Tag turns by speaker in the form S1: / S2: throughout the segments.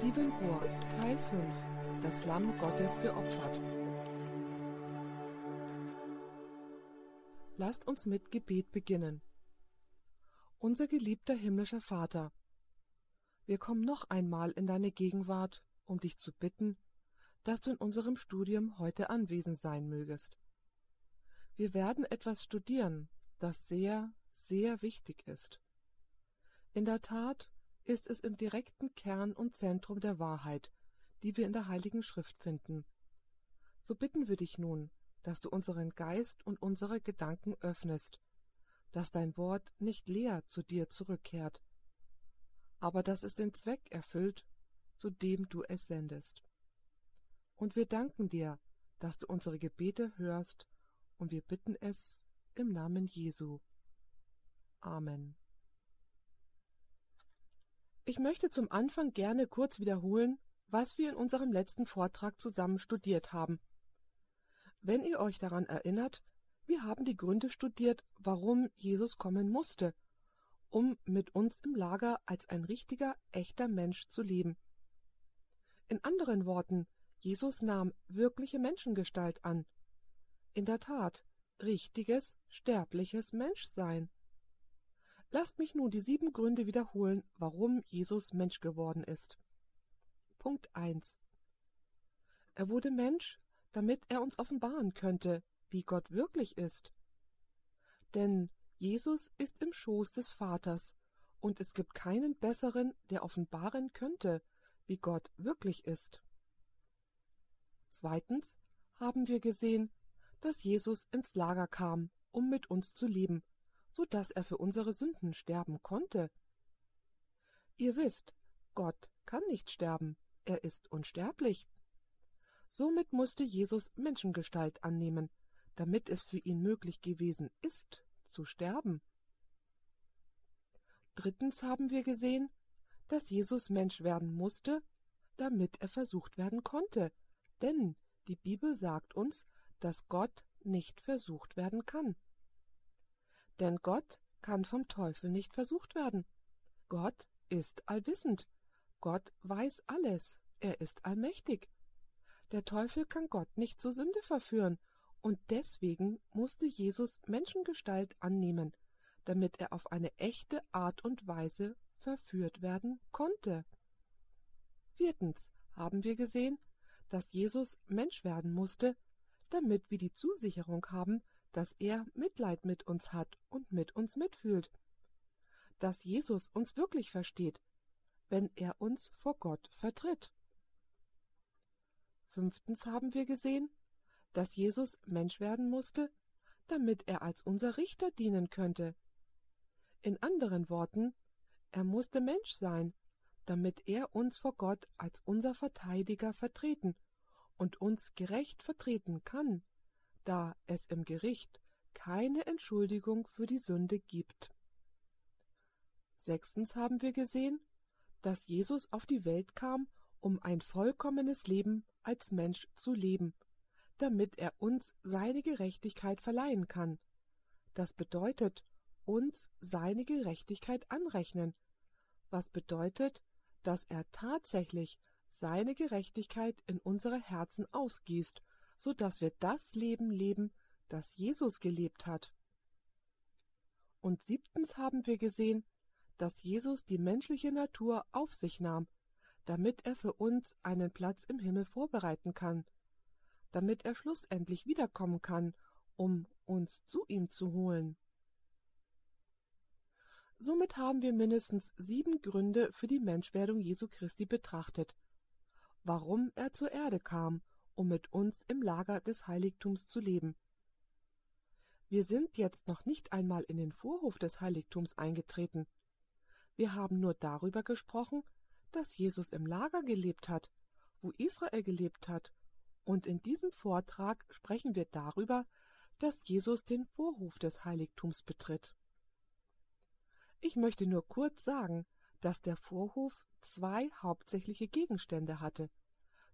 S1: Bohr, Teil 5 Das Lamm Gottes geopfert. Lasst uns mit Gebet beginnen. Unser geliebter himmlischer Vater, wir kommen noch einmal in deine Gegenwart, um dich zu bitten, dass du in unserem Studium heute anwesend sein mögest. Wir werden etwas studieren, das sehr, sehr wichtig ist. In der Tat ist es im direkten Kern und Zentrum der Wahrheit, die wir in der Heiligen Schrift finden. So bitten wir dich nun, dass du unseren Geist und unsere Gedanken öffnest, dass dein Wort nicht leer zu dir zurückkehrt, aber dass es den Zweck erfüllt, zu dem du es sendest. Und wir danken dir, dass du unsere Gebete hörst, und wir bitten es im Namen Jesu. Amen. Ich möchte zum Anfang gerne kurz wiederholen, was wir in unserem letzten Vortrag zusammen studiert haben. Wenn ihr euch daran erinnert, wir haben die Gründe studiert, warum Jesus kommen musste, um mit uns im Lager als ein richtiger, echter Mensch zu leben. In anderen Worten, Jesus nahm wirkliche Menschengestalt an. In der Tat, richtiges, sterbliches Menschsein. Lasst mich nun die sieben Gründe wiederholen, warum Jesus Mensch geworden ist. Punkt 1. Er wurde Mensch, damit er uns offenbaren könnte, wie Gott wirklich ist. Denn Jesus ist im Schoß des Vaters, und es gibt keinen besseren, der offenbaren könnte, wie Gott wirklich ist. Zweitens haben wir gesehen, dass Jesus ins Lager kam, um mit uns zu leben, so dass er für unsere Sünden sterben konnte. Ihr wisst, Gott kann nicht sterben, er ist unsterblich. Somit musste Jesus Menschengestalt annehmen, damit es für ihn möglich gewesen ist, zu sterben. Drittens haben wir gesehen, dass Jesus Mensch werden musste, damit er versucht werden konnte, denn die Bibel sagt uns, dass Gott nicht versucht werden kann. Denn Gott kann vom Teufel nicht versucht werden. Gott ist allwissend. Gott weiß alles. Er ist allmächtig. Der Teufel kann Gott nicht zur Sünde verführen, und deswegen musste Jesus Menschengestalt annehmen, damit er auf eine echte Art und Weise verführt werden konnte. Viertens haben wir gesehen, dass Jesus Mensch werden musste, damit wir die Zusicherung haben, dass er Mitleid mit uns hat und mit uns mitfühlt, dass Jesus uns wirklich versteht, wenn er uns vor Gott vertritt. Fünftens haben wir gesehen, dass Jesus Mensch werden musste, damit er als unser Richter dienen könnte. In anderen Worten, er musste Mensch sein, damit er uns vor Gott als unser Verteidiger vertreten und uns gerecht vertreten kann da es im Gericht keine Entschuldigung für die Sünde gibt. Sechstens haben wir gesehen, dass Jesus auf die Welt kam, um ein vollkommenes Leben als Mensch zu leben, damit er uns seine Gerechtigkeit verleihen kann. Das bedeutet, uns seine Gerechtigkeit anrechnen, was bedeutet, dass er tatsächlich seine Gerechtigkeit in unsere Herzen ausgießt so dass wir das Leben leben, das Jesus gelebt hat. Und siebtens haben wir gesehen, dass Jesus die menschliche Natur auf sich nahm, damit er für uns einen Platz im Himmel vorbereiten kann, damit er schlussendlich wiederkommen kann, um uns zu ihm zu holen. Somit haben wir mindestens sieben Gründe für die Menschwerdung Jesu Christi betrachtet, warum er zur Erde kam um mit uns im Lager des Heiligtums zu leben. Wir sind jetzt noch nicht einmal in den Vorhof des Heiligtums eingetreten. Wir haben nur darüber gesprochen, dass Jesus im Lager gelebt hat, wo Israel gelebt hat, und in diesem Vortrag sprechen wir darüber, dass Jesus den Vorhof des Heiligtums betritt. Ich möchte nur kurz sagen, dass der Vorhof zwei hauptsächliche Gegenstände hatte.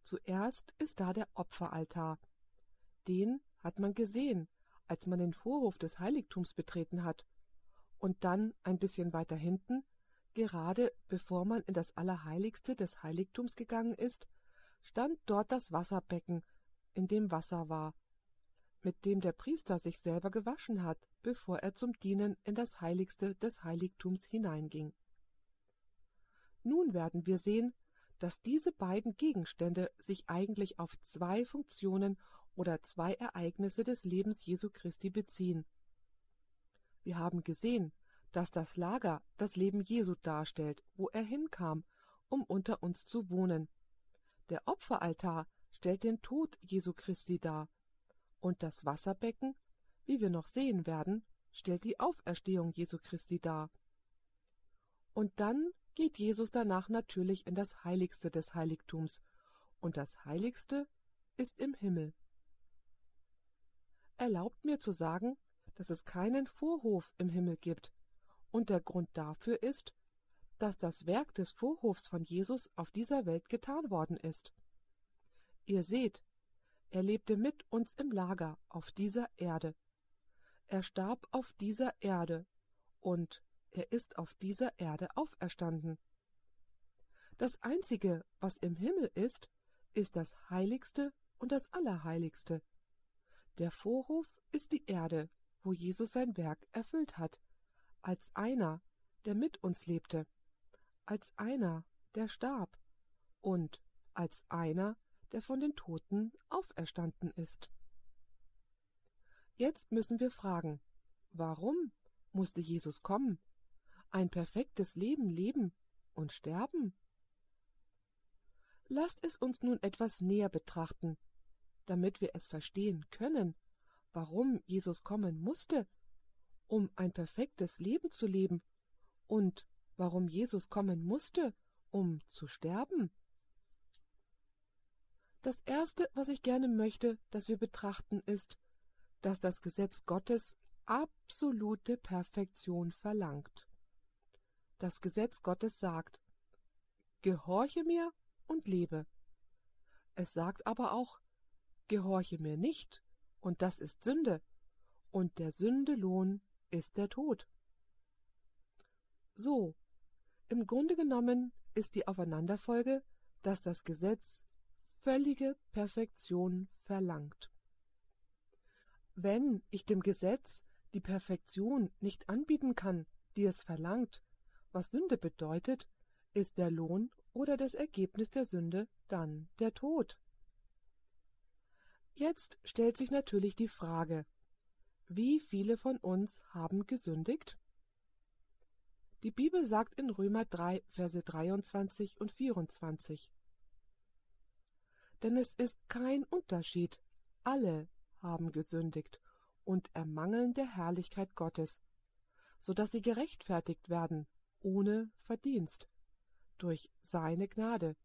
S1: Zuerst ist da der Opferaltar. Den hat man gesehen, als man den Vorhof des Heiligtums betreten hat. Und dann ein bisschen weiter hinten Gerade bevor man in das Allerheiligste des Heiligtums gegangen ist, stand dort das Wasserbecken, in dem Wasser war, mit dem der Priester sich selber gewaschen hat, bevor er zum Dienen in das Heiligste des Heiligtums hineinging. Nun werden wir sehen, dass diese beiden Gegenstände sich eigentlich auf zwei Funktionen oder zwei Ereignisse des Lebens Jesu Christi beziehen. Wir haben gesehen, dass das Lager das Leben Jesu darstellt, wo er hinkam, um unter uns zu wohnen. Der Opferaltar stellt den Tod Jesu Christi dar, und das Wasserbecken, wie wir noch sehen werden, stellt die Auferstehung Jesu Christi dar. Und dann geht Jesus danach natürlich in das Heiligste des Heiligtums, und das Heiligste ist im Himmel. Erlaubt mir zu sagen, dass es keinen Vorhof im Himmel gibt, und der Grund dafür ist, dass das Werk des Vorhofs von Jesus auf dieser Welt getan worden ist. Ihr seht, er lebte mit uns im Lager auf dieser Erde. Er starb auf dieser Erde und er ist auf dieser Erde auferstanden. Das Einzige, was im Himmel ist, ist das Heiligste und das Allerheiligste. Der Vorhof ist die Erde, wo Jesus sein Werk erfüllt hat, als einer, der mit uns lebte, als einer, der starb und als einer, der von den Toten auferstanden ist. Jetzt müssen wir fragen, warum musste Jesus kommen, ein perfektes Leben leben und sterben? Lasst es uns nun etwas näher betrachten, damit wir es verstehen können, warum Jesus kommen musste, um ein perfektes Leben zu leben, und warum Jesus kommen musste, um zu sterben. Das Erste, was ich gerne möchte, dass wir betrachten, ist, dass das Gesetz Gottes absolute Perfektion verlangt. Das Gesetz Gottes sagt, Gehorche mir und lebe. Es sagt aber auch, Gehorche mir nicht, und das ist Sünde, und der Sünde Lohn ist der Tod. So, im Grunde genommen ist die Aufeinanderfolge, dass das Gesetz völlige Perfektion verlangt. Wenn ich dem Gesetz die Perfektion nicht anbieten kann, die es verlangt, was Sünde bedeutet, ist der Lohn oder das Ergebnis der Sünde dann der Tod. Jetzt stellt sich natürlich die Frage, wie viele von uns haben gesündigt? Die Bibel sagt in Römer 3, Verse 23 und 24, denn es ist kein Unterschied, alle haben gesündigt und ermangeln der Herrlichkeit Gottes, so dass sie gerechtfertigt werden, ohne Verdienst, durch seine Gnade,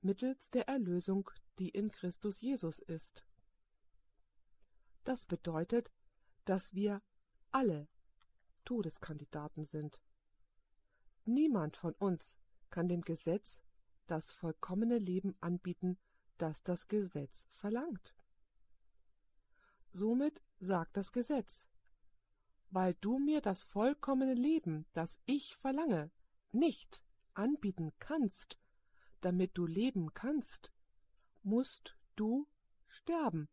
S1: mittels der Erlösung, die in Christus Jesus ist. Das bedeutet, dass wir alle Todeskandidaten sind. Niemand von uns kann dem Gesetz das vollkommene Leben anbieten, das das Gesetz verlangt. Somit sagt das Gesetz, weil du mir das vollkommene Leben, das ich verlange, nicht anbieten kannst, damit du leben kannst, musst du sterben.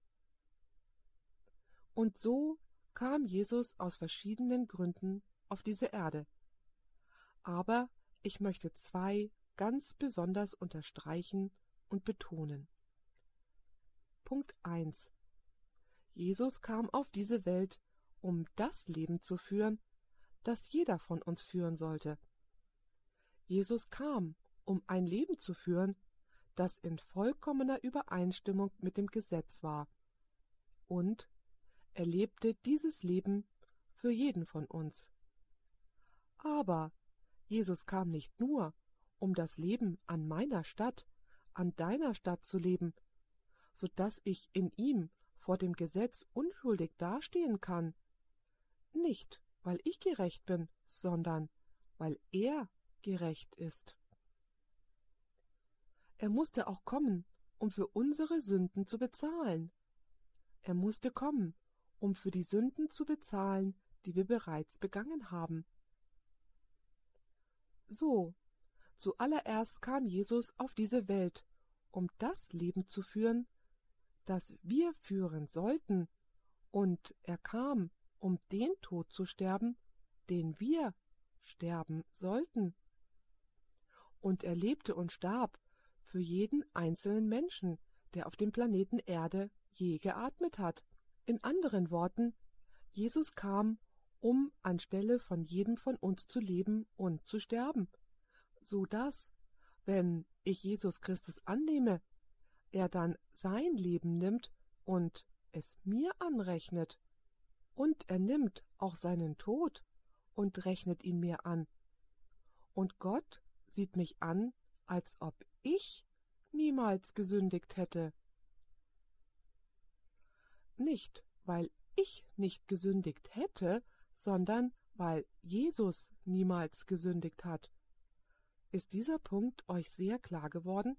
S1: Und so kam Jesus aus verschiedenen Gründen auf diese Erde. Aber ich möchte zwei ganz besonders unterstreichen und betonen. Punkt 1. Jesus kam auf diese Welt, um das Leben zu führen, das jeder von uns führen sollte. Jesus kam, um ein Leben zu führen, das in vollkommener Übereinstimmung mit dem Gesetz war. Und er lebte dieses Leben für jeden von uns. Aber Jesus kam nicht nur, um das Leben an meiner Stadt, an deiner Stadt zu leben, so dass ich in ihm vor dem Gesetz unschuldig dastehen kann. Nicht, weil ich gerecht bin, sondern weil er gerecht ist. Er musste auch kommen, um für unsere Sünden zu bezahlen. Er musste kommen, um für die Sünden zu bezahlen, die wir bereits begangen haben. So, zuallererst kam Jesus auf diese Welt, um das Leben zu führen, das wir führen sollten, und er kam, um den Tod zu sterben, den wir sterben sollten. Und er lebte und starb für jeden einzelnen Menschen, der auf dem Planeten Erde je geatmet hat. In anderen Worten, Jesus kam, um anstelle von jedem von uns zu leben und zu sterben, so dass, wenn ich Jesus Christus annehme, er dann sein Leben nimmt und es mir anrechnet. Und er nimmt auch seinen Tod und rechnet ihn mir an. Und Gott sieht mich an, als ob ich niemals gesündigt hätte. Nicht, weil ich nicht gesündigt hätte, sondern weil Jesus niemals gesündigt hat. Ist dieser Punkt euch sehr klar geworden?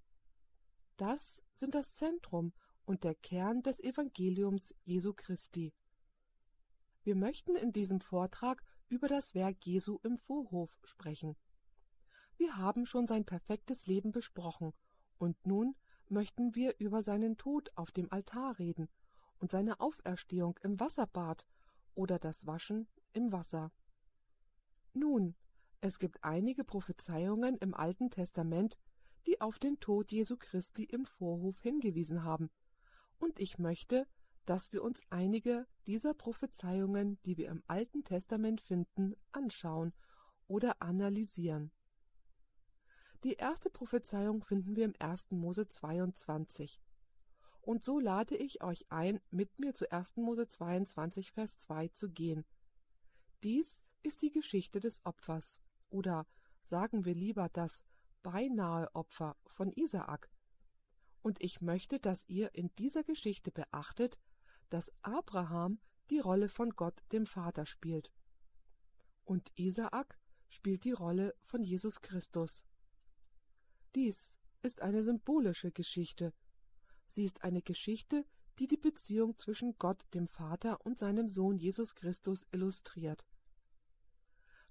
S1: Das sind das Zentrum und der Kern des Evangeliums Jesu Christi. Wir möchten in diesem Vortrag über das Werk Jesu im Vorhof sprechen. Wir haben schon sein perfektes Leben besprochen, und nun möchten wir über seinen Tod auf dem Altar reden und seine Auferstehung im Wasserbad oder das Waschen im Wasser. Nun, es gibt einige Prophezeiungen im Alten Testament, die auf den Tod Jesu Christi im Vorhof hingewiesen haben, und ich möchte, dass wir uns einige dieser Prophezeiungen, die wir im Alten Testament finden, anschauen oder analysieren. Die erste Prophezeiung finden wir im 1. Mose 22. Und so lade ich euch ein, mit mir zu 1. Mose 22, Vers 2 zu gehen. Dies ist die Geschichte des Opfers, oder sagen wir lieber das beinahe Opfer von Isaak. Und ich möchte, dass ihr in dieser Geschichte beachtet, dass Abraham die Rolle von Gott dem Vater spielt. Und Isaak spielt die Rolle von Jesus Christus. Dies ist eine symbolische Geschichte. Sie ist eine Geschichte, die die Beziehung zwischen Gott, dem Vater und seinem Sohn Jesus Christus illustriert.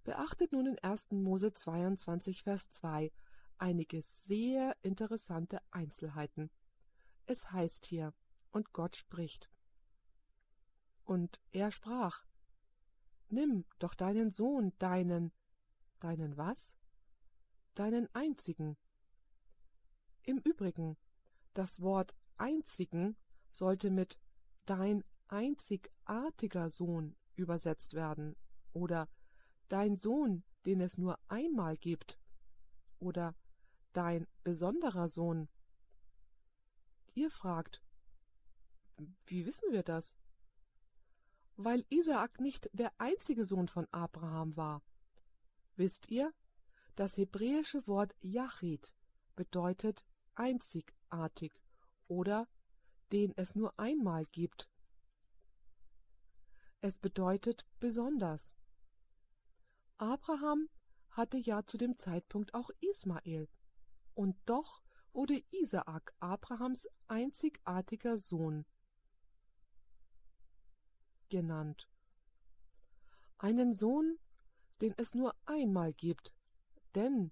S1: Beachtet nun in 1. Mose 22, Vers 2 einige sehr interessante Einzelheiten. Es heißt hier, und Gott spricht. Und er sprach, Nimm doch deinen Sohn, deinen, deinen was? Deinen einzigen, im Übrigen, das Wort einzigen sollte mit dein einzigartiger Sohn übersetzt werden oder dein Sohn, den es nur einmal gibt oder dein besonderer Sohn. Ihr fragt, wie wissen wir das? Weil Isaak nicht der einzige Sohn von Abraham war. Wisst ihr, das hebräische Wort Yachid bedeutet einzigartig oder den es nur einmal gibt. Es bedeutet besonders. Abraham hatte ja zu dem Zeitpunkt auch Ismael, und doch wurde Isaak Abrahams einzigartiger Sohn genannt. Einen Sohn, den es nur einmal gibt, denn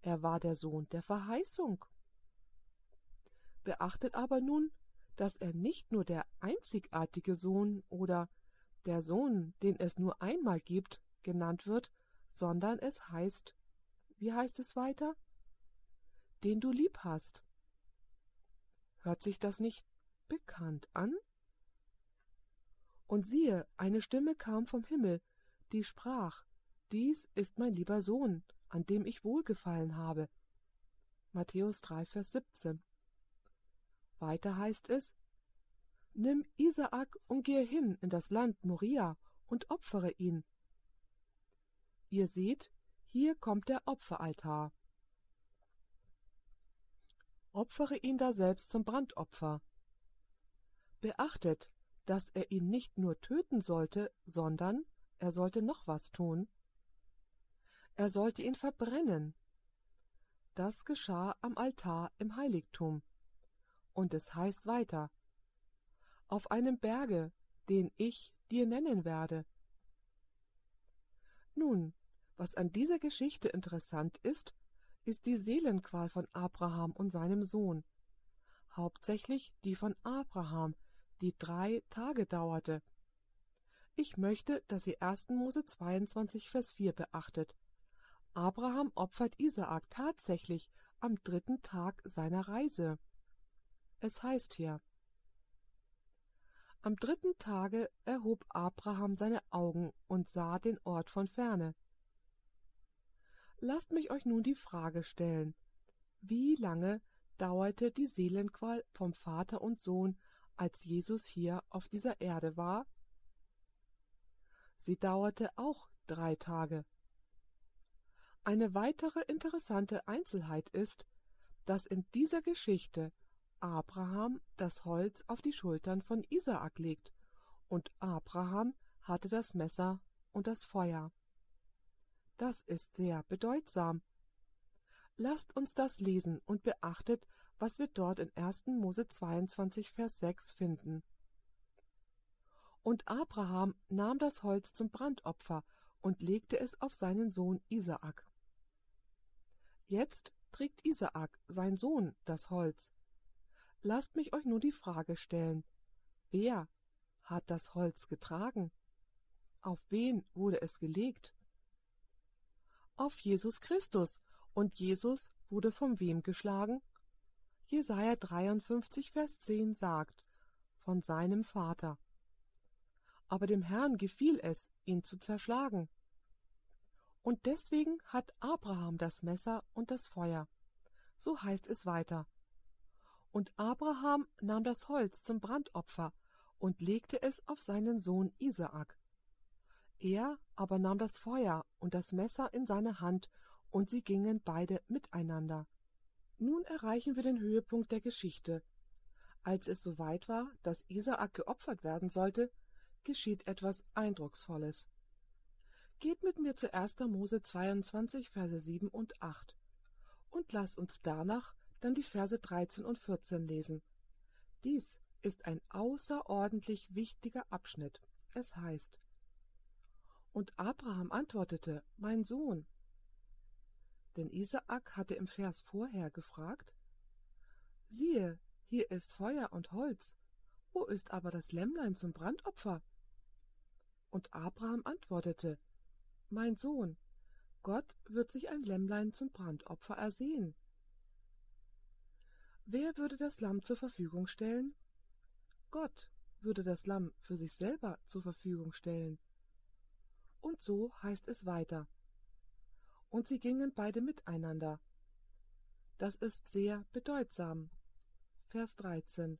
S1: er war der Sohn der Verheißung. Beachtet aber nun, dass er nicht nur der einzigartige Sohn oder der Sohn, den es nur einmal gibt, genannt wird, sondern es heißt, wie heißt es weiter? Den du lieb hast. Hört sich das nicht bekannt an? Und siehe, eine Stimme kam vom Himmel, die sprach, Dies ist mein lieber Sohn, an dem ich wohlgefallen habe. Matthäus 3, Vers 17. Weiter heißt es, Nimm Isaak und gehe hin in das Land Moria und opfere ihn. Ihr seht, hier kommt der Opferaltar. Opfere ihn da selbst zum Brandopfer. Beachtet, dass er ihn nicht nur töten sollte, sondern er sollte noch was tun. Er sollte ihn verbrennen. Das geschah am Altar im Heiligtum. Und es heißt weiter, auf einem Berge, den ich dir nennen werde. Nun, Was an dieser Geschichte interessant ist, ist die Seelenqual von Abraham und seinem Sohn. Hauptsächlich die von Abraham, die drei Tage dauerte. Ich möchte, dass ihr 1. Mose 22, Vers 4 beachtet. Abraham opfert Isaak tatsächlich am dritten Tag seiner Reise. Es heißt hier, am dritten Tage erhob Abraham seine Augen und sah den Ort von ferne. Lasst mich euch nun die Frage stellen, wie lange dauerte die Seelenqual vom Vater und Sohn, als Jesus hier auf dieser Erde war? Sie dauerte auch drei Tage. Eine weitere interessante Einzelheit ist, dass in dieser Geschichte Abraham das Holz auf die Schultern von Isaak legt, und Abraham hatte das Messer und das Feuer. Das ist sehr bedeutsam. Lasst uns das lesen und beachtet, was wir dort in 1. Mose 22, Vers 6 finden. Und Abraham nahm das Holz zum Brandopfer und legte es auf seinen Sohn Isaak. Jetzt trägt Isaak, sein Sohn, das Holz. Lasst mich euch nur die Frage stellen, wer hat das Holz getragen? Auf wen wurde es gelegt? Auf Jesus Christus. Und Jesus wurde von wem geschlagen? Jesaja 53, Vers 10 sagt, von seinem Vater. Aber dem Herrn gefiel es, ihn zu zerschlagen. Und deswegen hat Abraham das Messer und das Feuer. So heißt es weiter. Und Abraham nahm das Holz zum Brandopfer und legte es auf seinen Sohn Isaak. Er aber nahm das Feuer und das Messer in seine Hand, und sie gingen beide miteinander. Nun erreichen wir den Höhepunkt der Geschichte. Als es soweit war, dass Isaak geopfert werden sollte, geschieht etwas Eindrucksvolles. Geht mit mir zu 1. Mose 22, Verse 7 und 8 und lass uns danach dann die Verse 13 und 14 lesen. Dies ist ein außerordentlich wichtiger Abschnitt. Es heißt, Und Abraham antwortete, Mein Sohn. Denn Isaak hatte im Vers vorher gefragt, Siehe, hier ist Feuer und Holz, wo ist aber das Lämmlein zum Brandopfer? Und Abraham antwortete, Mein Sohn, Gott wird sich ein Lämmlein zum Brandopfer ersehen. Wer würde das Lamm zur Verfügung stellen? Gott würde das Lamm für sich selber zur Verfügung stellen. Und so heißt es weiter. Und sie gingen beide miteinander. Das ist sehr bedeutsam. Vers 13.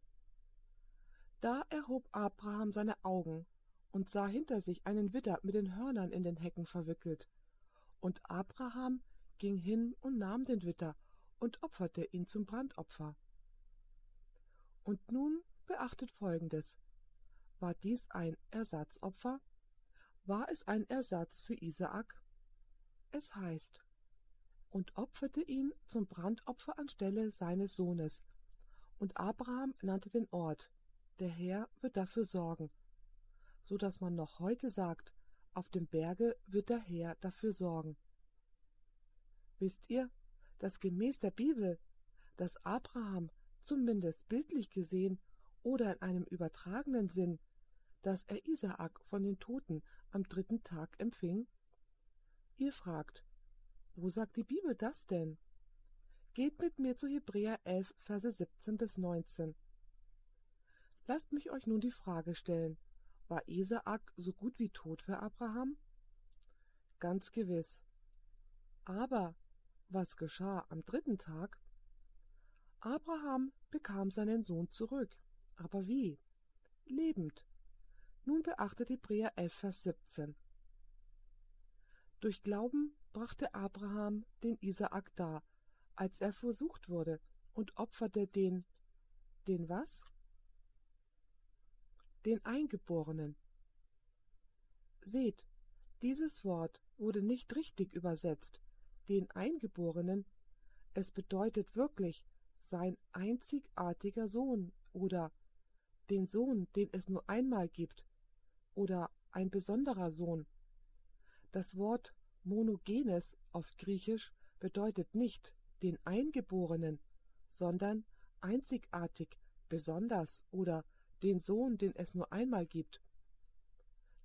S1: Da erhob Abraham seine Augen und sah hinter sich einen Widder mit den Hörnern in den Hecken verwickelt. Und Abraham ging hin und nahm den Widder und opferte ihn zum Brandopfer. Und nun beachtet Folgendes. War dies ein Ersatzopfer? War es ein Ersatz für Isaak? Es heißt, und opferte ihn zum Brandopfer anstelle seines Sohnes. Und Abraham nannte den Ort, der Herr wird dafür sorgen, so dass man noch heute sagt, auf dem Berge wird der Herr dafür sorgen. Wisst ihr, dass gemäß der Bibel, dass Abraham zumindest bildlich gesehen oder in einem übertragenen Sinn, dass er Isaak von den Toten am dritten Tag empfing? Ihr fragt, wo sagt die Bibel das denn? Geht mit mir zu Hebräer 11, Verse 17 bis 19. Lasst mich euch nun die Frage stellen, war Isaak so gut wie tot für Abraham? Ganz gewiss. Aber was geschah am dritten Tag? Abraham bekam seinen Sohn zurück. Aber wie? Lebend. Nun beachtet Hebräer 11, Vers 17. Durch Glauben brachte Abraham den Isaak dar, als er versucht wurde, und opferte den, den was? Den Eingeborenen. Seht, dieses Wort wurde nicht richtig übersetzt, den Eingeborenen, es bedeutet wirklich sein einzigartiger Sohn oder den Sohn, den es nur einmal gibt oder ein besonderer Sohn. Das Wort Monogenes auf Griechisch bedeutet nicht den Eingeborenen, sondern einzigartig, besonders oder den Sohn, den es nur einmal gibt.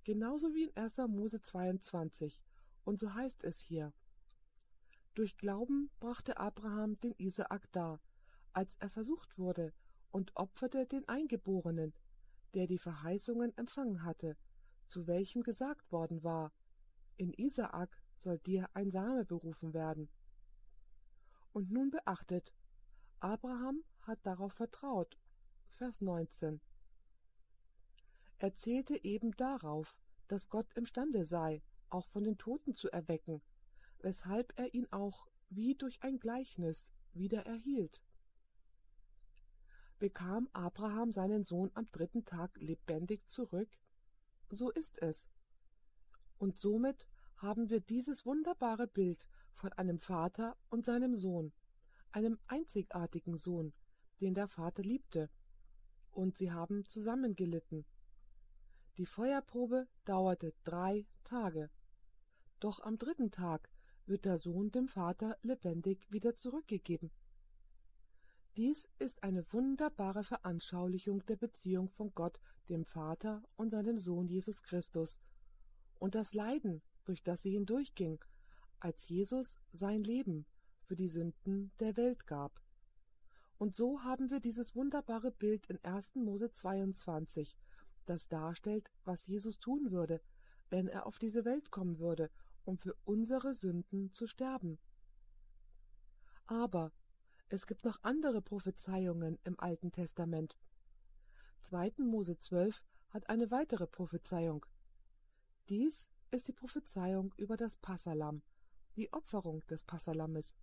S1: Genauso wie in 1. Mose 22. Und so heißt es hier. Durch Glauben brachte Abraham den Isaak dar, als er versucht wurde, und opferte den Eingeborenen, der die Verheißungen empfangen hatte, zu welchem gesagt worden war, in Isaak soll dir ein Same berufen werden. Und nun beachtet, Abraham hat darauf vertraut. Vers 19. Er zählte eben darauf, dass Gott imstande sei, auch von den Toten zu erwecken, weshalb er ihn auch wie durch ein Gleichnis wieder erhielt. Bekam Abraham seinen Sohn am dritten Tag lebendig zurück? So ist es. Und somit haben wir dieses wunderbare Bild von einem Vater und seinem Sohn, einem einzigartigen Sohn, den der Vater liebte, und sie haben zusammengelitten. Die Feuerprobe dauerte drei Tage. Doch am dritten Tag wird der Sohn dem Vater lebendig wieder zurückgegeben. Dies ist eine wunderbare Veranschaulichung der Beziehung von Gott, dem Vater und seinem Sohn Jesus Christus, und das Leiden, durch das sie hindurchging, als Jesus sein Leben für die Sünden der Welt gab. Und so haben wir dieses wunderbare Bild in 1. Mose 22, das darstellt, was Jesus tun würde, wenn er auf diese Welt kommen würde, um für unsere Sünden zu sterben. Aber es gibt noch andere Prophezeiungen im Alten Testament. 2. Mose 12 hat eine weitere Prophezeiung. Dies ist die Prophezeiung über das Passalam, die Opferung des Passalammes.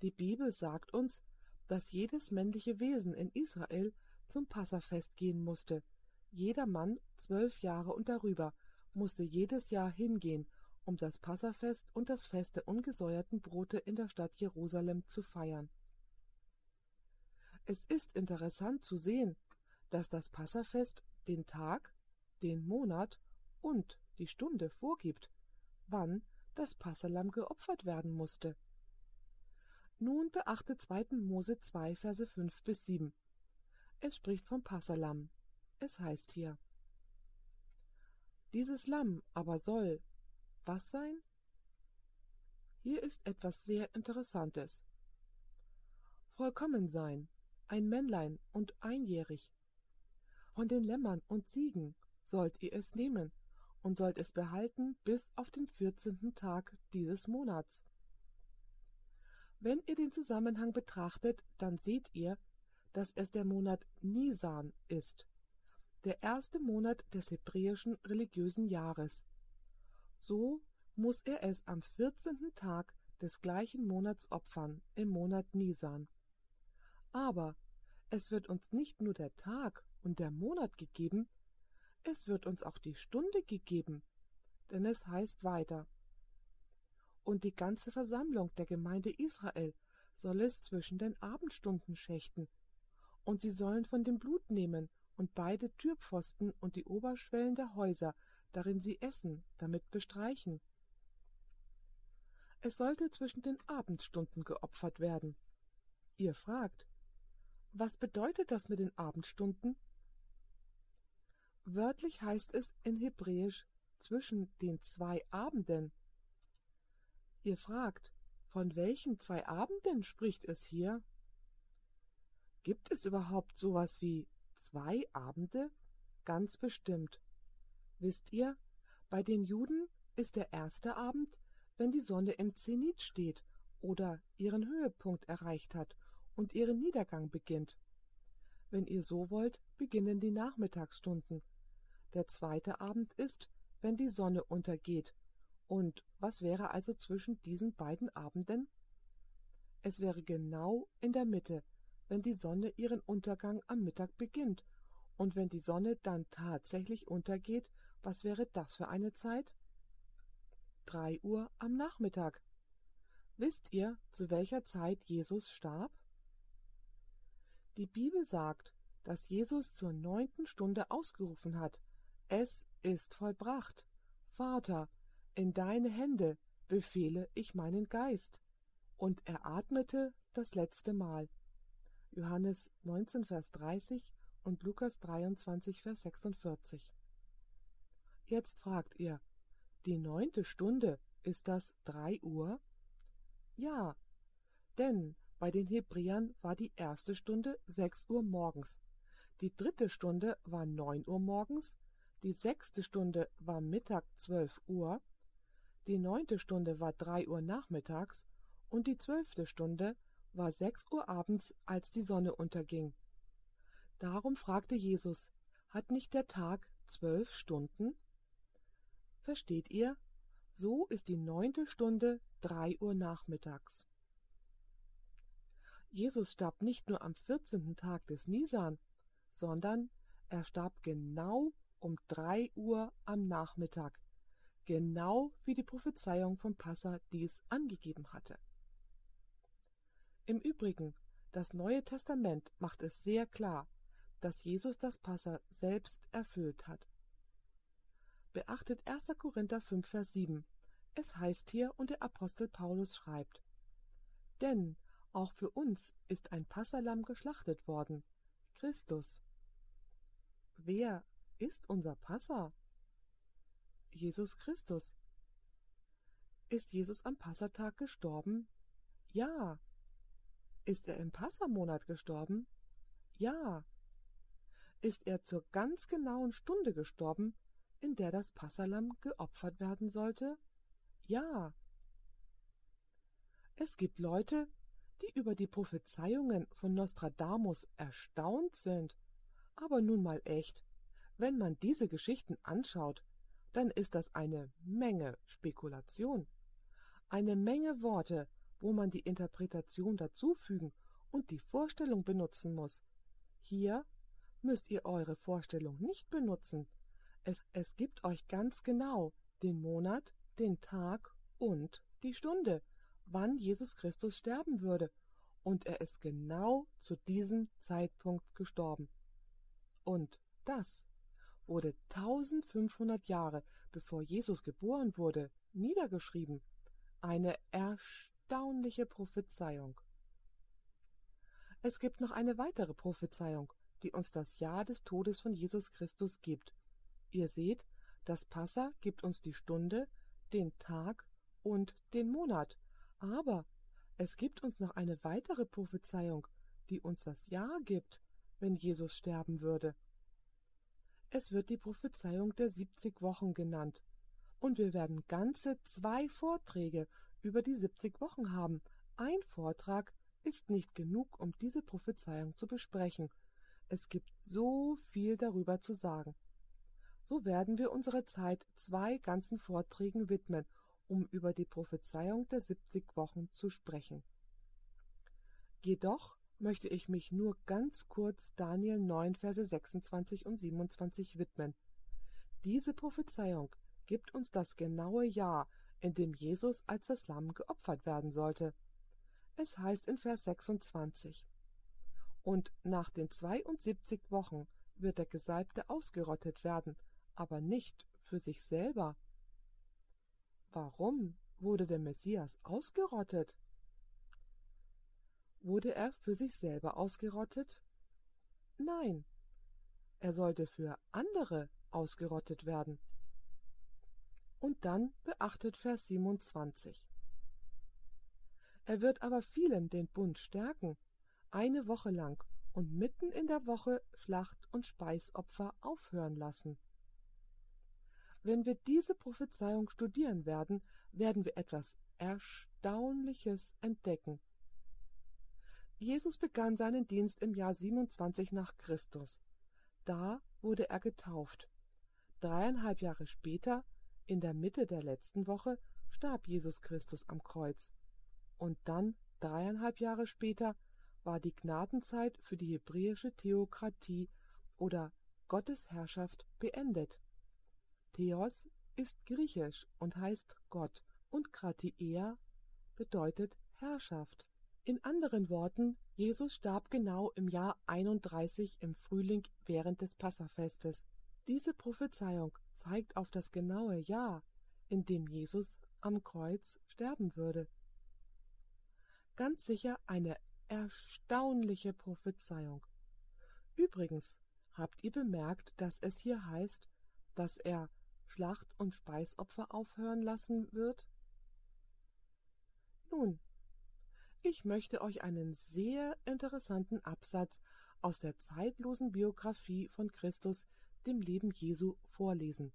S1: Die Bibel sagt uns, dass jedes männliche Wesen in Israel zum Passafest gehen musste. Jeder Mann, zwölf Jahre und darüber, musste jedes Jahr hingehen, um das Passafest und das Fest der ungesäuerten Brote in der Stadt Jerusalem zu feiern. Es ist interessant zu sehen, dass das Passafest den Tag, den Monat und die Stunde vorgibt, wann das Passalam geopfert werden musste. Nun beachte 2. Mose 2, Verse 5 bis 7. Es spricht vom Passalam. Es heißt hier: Dieses Lamm aber soll was sein? Hier ist etwas sehr Interessantes. Vollkommen sein, ein Männlein und einjährig. Von den Lämmern und Ziegen sollt ihr es nehmen und sollt es behalten bis auf den vierzehnten Tag dieses Monats. Wenn ihr den Zusammenhang betrachtet, dann seht ihr, dass es der Monat Nisan ist, der erste Monat des hebräischen religiösen Jahres. So muss er es am vierzehnten Tag des gleichen Monats opfern, im Monat Nisan. Aber es wird uns nicht nur der Tag und der Monat gegeben, es wird uns auch die Stunde gegeben, denn es heißt weiter. Und die ganze Versammlung der Gemeinde Israel soll es zwischen den Abendstunden schächten, und sie sollen von dem Blut nehmen und beide Türpfosten und die Oberschwellen der Häuser, darin sie essen, damit bestreichen. Es sollte zwischen den Abendstunden geopfert werden. Ihr fragt, was bedeutet das mit den Abendstunden? Wörtlich heißt es in Hebräisch zwischen den zwei Abenden. Ihr fragt, von welchen zwei Abenden spricht es hier? Gibt es überhaupt sowas wie zwei Abende? Ganz bestimmt. Wisst ihr, bei den Juden ist der erste Abend, wenn die Sonne im Zenit steht oder ihren Höhepunkt erreicht hat und ihren Niedergang beginnt. Wenn ihr so wollt, beginnen die Nachmittagsstunden. Der zweite Abend ist, wenn die Sonne untergeht. Und was wäre also zwischen diesen beiden Abenden? Es wäre genau in der Mitte, wenn die Sonne ihren Untergang am Mittag beginnt. Und wenn die Sonne dann tatsächlich untergeht, was wäre das für eine Zeit? Drei Uhr am Nachmittag. Wisst ihr, zu welcher Zeit Jesus starb? Die Bibel sagt, dass Jesus zur neunten Stunde ausgerufen hat, es ist vollbracht. Vater, in deine Hände befehle ich meinen Geist. Und er atmete das letzte Mal. Johannes 19, Vers 30 und Lukas 23, Vers 46. Jetzt fragt ihr, die neunte Stunde, ist das drei Uhr? Ja, denn bei den Hebräern war die erste Stunde sechs Uhr morgens, die dritte Stunde war neun Uhr morgens, die sechste Stunde war Mittag zwölf Uhr, die neunte Stunde war drei Uhr nachmittags und die zwölfte Stunde war sechs Uhr abends, als die Sonne unterging. Darum fragte Jesus, hat nicht der Tag zwölf Stunden? Versteht ihr? So ist die neunte Stunde drei Uhr nachmittags. Jesus starb nicht nur am vierzehnten Tag des Nisan, sondern er starb genau um drei Uhr am Nachmittag, genau wie die Prophezeiung von Passa dies angegeben hatte. Im Übrigen, das Neue Testament macht es sehr klar, dass Jesus das Passa selbst erfüllt hat. Beachtet 1. Korinther 5, Vers 7. Es heißt hier und der Apostel Paulus schreibt, Denn auch für uns ist ein Passalam geschlachtet worden, Christus. Wer ist unser Passa? Jesus Christus. Ist Jesus am Passatag gestorben? Ja. Ist er im Passamonat gestorben? Ja. Ist er zur ganz genauen Stunde gestorben, in der das Passalam geopfert werden sollte? Ja. Es gibt Leute, die über die Prophezeiungen von Nostradamus erstaunt sind. Aber nun mal echt, wenn man diese Geschichten anschaut, dann ist das eine Menge Spekulation, eine Menge Worte, wo man die Interpretation dazufügen und die Vorstellung benutzen muss. Hier müsst ihr eure Vorstellung nicht benutzen. Es, es gibt euch ganz genau den Monat, den Tag und die Stunde, wann Jesus Christus sterben würde, und er ist genau zu diesem Zeitpunkt gestorben. Und das wurde 1500 Jahre bevor Jesus geboren wurde, niedergeschrieben. Eine erstaunliche Prophezeiung. Es gibt noch eine weitere Prophezeiung, die uns das Jahr des Todes von Jesus Christus gibt. Ihr seht, das Passa gibt uns die Stunde, den Tag und den Monat. Aber es gibt uns noch eine weitere Prophezeiung, die uns das Jahr gibt, wenn Jesus sterben würde. Es wird die Prophezeiung der 70 Wochen genannt. Und wir werden ganze zwei Vorträge über die 70 Wochen haben. Ein Vortrag ist nicht genug, um diese Prophezeiung zu besprechen. Es gibt so viel darüber zu sagen. So werden wir unsere Zeit zwei ganzen Vorträgen widmen, um über die Prophezeiung der 70 Wochen zu sprechen. Jedoch möchte ich mich nur ganz kurz Daniel 9, Verse 26 und 27 widmen. Diese Prophezeiung gibt uns das genaue Jahr, in dem Jesus als das Lamm geopfert werden sollte. Es heißt in Vers 26 Und nach den 72 Wochen wird der Gesalbte ausgerottet werden, aber nicht für sich selber. Warum wurde der Messias ausgerottet? Wurde er für sich selber ausgerottet? Nein, er sollte für andere ausgerottet werden. Und dann beachtet Vers 27. Er wird aber vielen den Bund stärken, eine Woche lang und mitten in der Woche Schlacht und Speisopfer aufhören lassen. Wenn wir diese Prophezeiung studieren werden, werden wir etwas Erstaunliches entdecken. Jesus begann seinen Dienst im Jahr 27 nach Christus. Da wurde er getauft. Dreieinhalb Jahre später, in der Mitte der letzten Woche, starb Jesus Christus am Kreuz. Und dann, dreieinhalb Jahre später, war die Gnadenzeit für die hebräische Theokratie oder Gottesherrschaft beendet. Theos ist griechisch und heißt Gott und Kratiea bedeutet Herrschaft. In anderen Worten, Jesus starb genau im Jahr 31 im Frühling während des Passafestes. Diese Prophezeiung zeigt auf das genaue Jahr, in dem Jesus am Kreuz sterben würde. Ganz sicher eine erstaunliche Prophezeiung. Übrigens, habt ihr bemerkt, dass es hier heißt, dass er Schlacht- und Speisopfer aufhören lassen wird? Nun, ich möchte euch einen sehr interessanten Absatz aus der zeitlosen Biografie von Christus, dem Leben Jesu, vorlesen.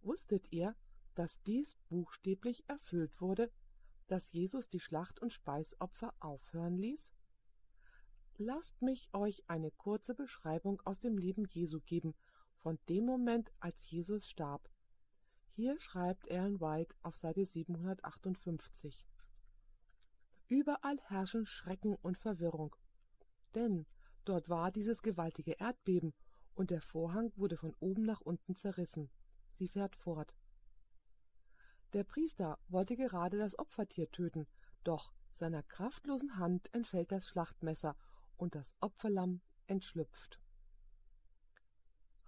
S1: Wusstet ihr, dass dies buchstäblich erfüllt wurde, dass Jesus die Schlacht- und Speisopfer aufhören ließ? Lasst mich euch eine kurze Beschreibung aus dem Leben Jesu geben, von dem Moment, als Jesus starb. Hier schreibt Ellen White auf Seite 758. Überall herrschen Schrecken und Verwirrung. Denn dort war dieses gewaltige Erdbeben und der Vorhang wurde von oben nach unten zerrissen. Sie fährt fort. Der Priester wollte gerade das Opfertier töten, doch seiner kraftlosen Hand entfällt das Schlachtmesser und das Opferlamm entschlüpft.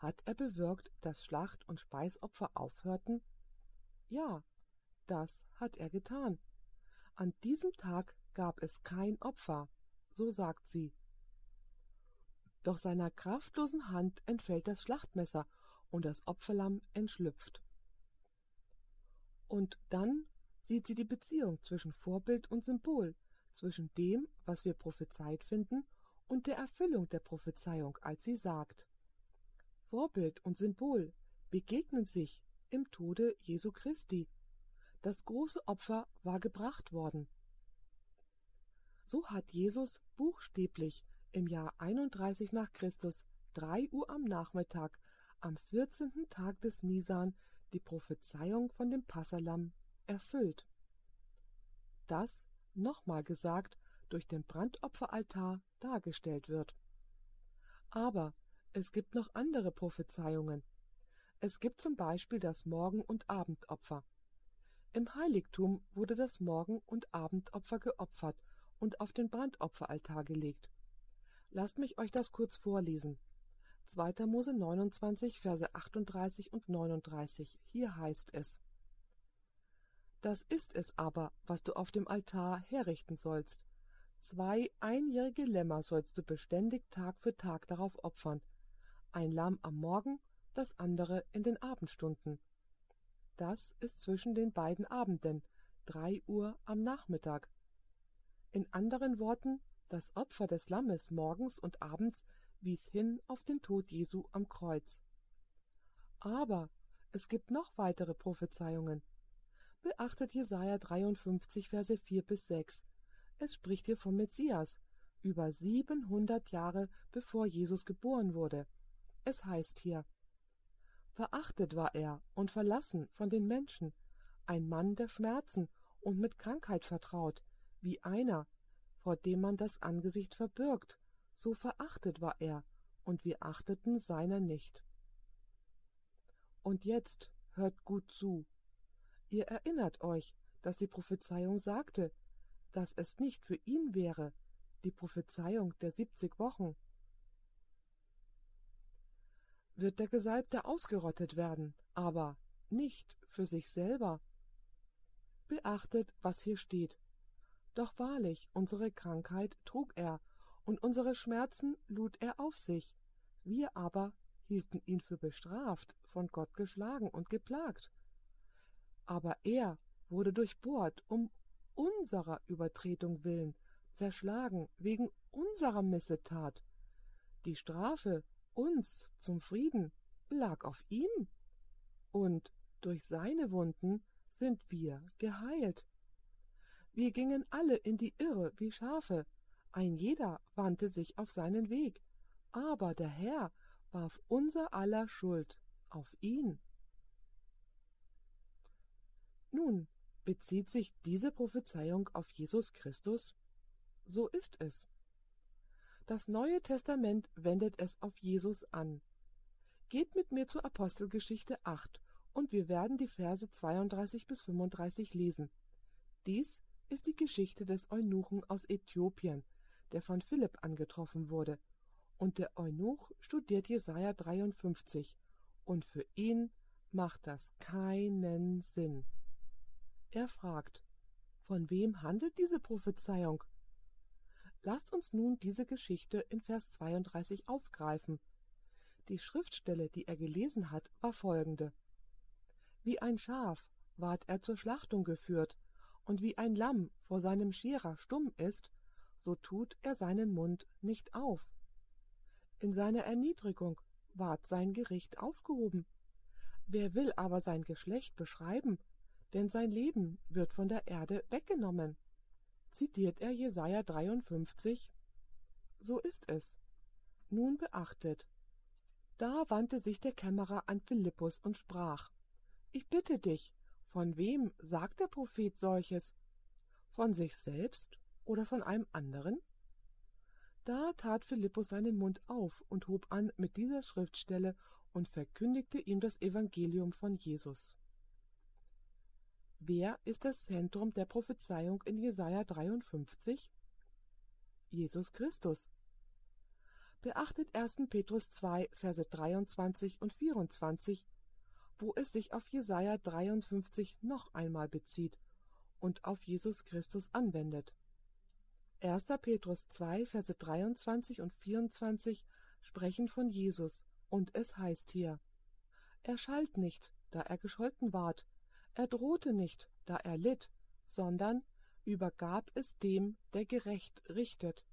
S1: Hat er bewirkt, dass Schlacht- und Speisopfer aufhörten? Ja, das hat er getan. An diesem Tag gab es kein Opfer, so sagt sie. Doch seiner kraftlosen Hand entfällt das Schlachtmesser und das Opferlamm entschlüpft. Und dann sieht sie die Beziehung zwischen Vorbild und Symbol, zwischen dem, was wir prophezeit finden, und der Erfüllung der Prophezeiung, als sie sagt, Vorbild und Symbol begegnen sich im Tode Jesu Christi. Das große Opfer war gebracht worden. So hat Jesus buchstäblich im Jahr 31 nach Christus, drei Uhr am Nachmittag, am 14. Tag des Nisan, die Prophezeiung von dem Passalam erfüllt. Das, nochmal gesagt, durch den Brandopferaltar dargestellt wird. Aber es gibt noch andere Prophezeiungen. Es gibt zum Beispiel das Morgen- und Abendopfer. Im Heiligtum wurde das Morgen- und Abendopfer geopfert und auf den Brandopferaltar gelegt. Lasst mich euch das kurz vorlesen. 2. Mose 29, Verse 38 und 39. Hier heißt es: Das ist es aber, was du auf dem Altar herrichten sollst. Zwei einjährige Lämmer sollst du beständig Tag für Tag darauf opfern, ein Lamm am Morgen, das andere in den Abendstunden. Das ist zwischen den beiden Abenden, drei Uhr am Nachmittag. In anderen Worten, das Opfer des Lammes morgens und abends wies hin auf den Tod Jesu am Kreuz. Aber es gibt noch weitere Prophezeiungen. Beachtet Jesaja 53, Verse 4 bis 6. Es spricht hier vom Messias, über 700 Jahre bevor Jesus geboren wurde. Es heißt hier, Verachtet war er und verlassen von den Menschen, ein Mann der Schmerzen und mit Krankheit vertraut, wie einer, vor dem man das Angesicht verbirgt, so verachtet war er, und wir achteten seiner nicht. Und jetzt hört gut zu. Ihr erinnert euch, dass die Prophezeiung sagte, dass es nicht für ihn wäre, die Prophezeiung der siebzig Wochen, wird der Gesalbte ausgerottet werden, aber nicht für sich selber. Beachtet, was hier steht. Doch wahrlich, unsere Krankheit trug er, und unsere Schmerzen lud er auf sich. Wir aber hielten ihn für bestraft, von Gott geschlagen und geplagt. Aber er wurde durchbohrt um unserer Übertretung willen, zerschlagen wegen unserer Missetat. Die Strafe uns zum Frieden lag auf ihm, und durch seine Wunden sind wir geheilt. Wir gingen alle in die Irre wie Schafe, ein jeder wandte sich auf seinen Weg, aber der Herr warf unser aller Schuld auf ihn. Nun, bezieht sich diese Prophezeiung auf Jesus Christus? So ist es. Das Neue Testament wendet es auf Jesus an. Geht mit mir zur Apostelgeschichte 8 und wir werden die Verse 32 bis 35 lesen. Dies ist die Geschichte des Eunuchen aus Äthiopien, der von Philipp angetroffen wurde. Und der Eunuch studiert Jesaja 53 und für ihn macht das keinen Sinn. Er fragt, von wem handelt diese Prophezeiung? Lasst uns nun diese Geschichte in Vers 32 aufgreifen. Die Schriftstelle, die er gelesen hat, war folgende. Wie ein Schaf ward er zur Schlachtung geführt, und wie ein Lamm vor seinem Scherer stumm ist, so tut er seinen Mund nicht auf. In seiner Erniedrigung ward sein Gericht aufgehoben. Wer will aber sein Geschlecht beschreiben, denn sein Leben wird von der Erde weggenommen? Zitiert er Jesaja 53? So ist es. Nun beachtet. Da wandte sich der Kämmerer an Philippus und sprach: Ich bitte dich, von wem sagt der Prophet solches? Von sich selbst oder von einem anderen? Da tat Philippus seinen Mund auf und hob an mit dieser Schriftstelle und verkündigte ihm das Evangelium von Jesus. Wer ist das Zentrum der Prophezeiung in Jesaja 53? Jesus Christus. Beachtet 1. Petrus 2, Verse 23 und 24 wo es sich auf Jesaja 53 noch einmal bezieht und auf Jesus Christus anwendet. 1. Petrus 2, Verse 23 und 24 sprechen von Jesus, und es heißt hier: Er schalt nicht, da er gescholten ward, er drohte nicht, da er litt, sondern übergab es dem, der gerecht richtet.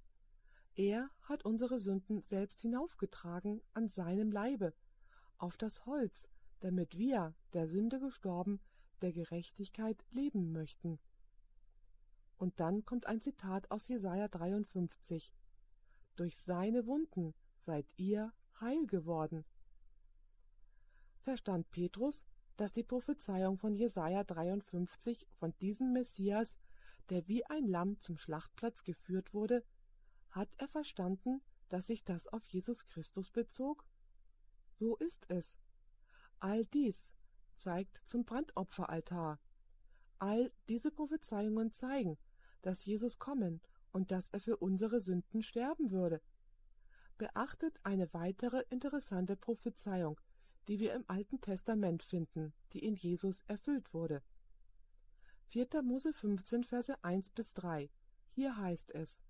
S1: Er hat unsere Sünden selbst hinaufgetragen an seinem Leibe, auf das Holz, damit wir, der Sünde gestorben, der Gerechtigkeit leben möchten. Und dann kommt ein Zitat aus Jesaja 53. Durch seine Wunden seid ihr heil geworden. Verstand Petrus, dass die Prophezeiung von Jesaja 53 von diesem Messias, der wie ein Lamm zum Schlachtplatz geführt wurde, hat er verstanden, dass sich das auf Jesus Christus bezog? So ist es. All dies zeigt zum Brandopferaltar. All diese Prophezeiungen zeigen, dass Jesus kommen und dass er für unsere Sünden sterben würde. Beachtet eine weitere interessante Prophezeiung, die wir im Alten Testament finden, die in Jesus erfüllt wurde. 4. Mose 15, Verse 1 bis 3. Hier heißt es: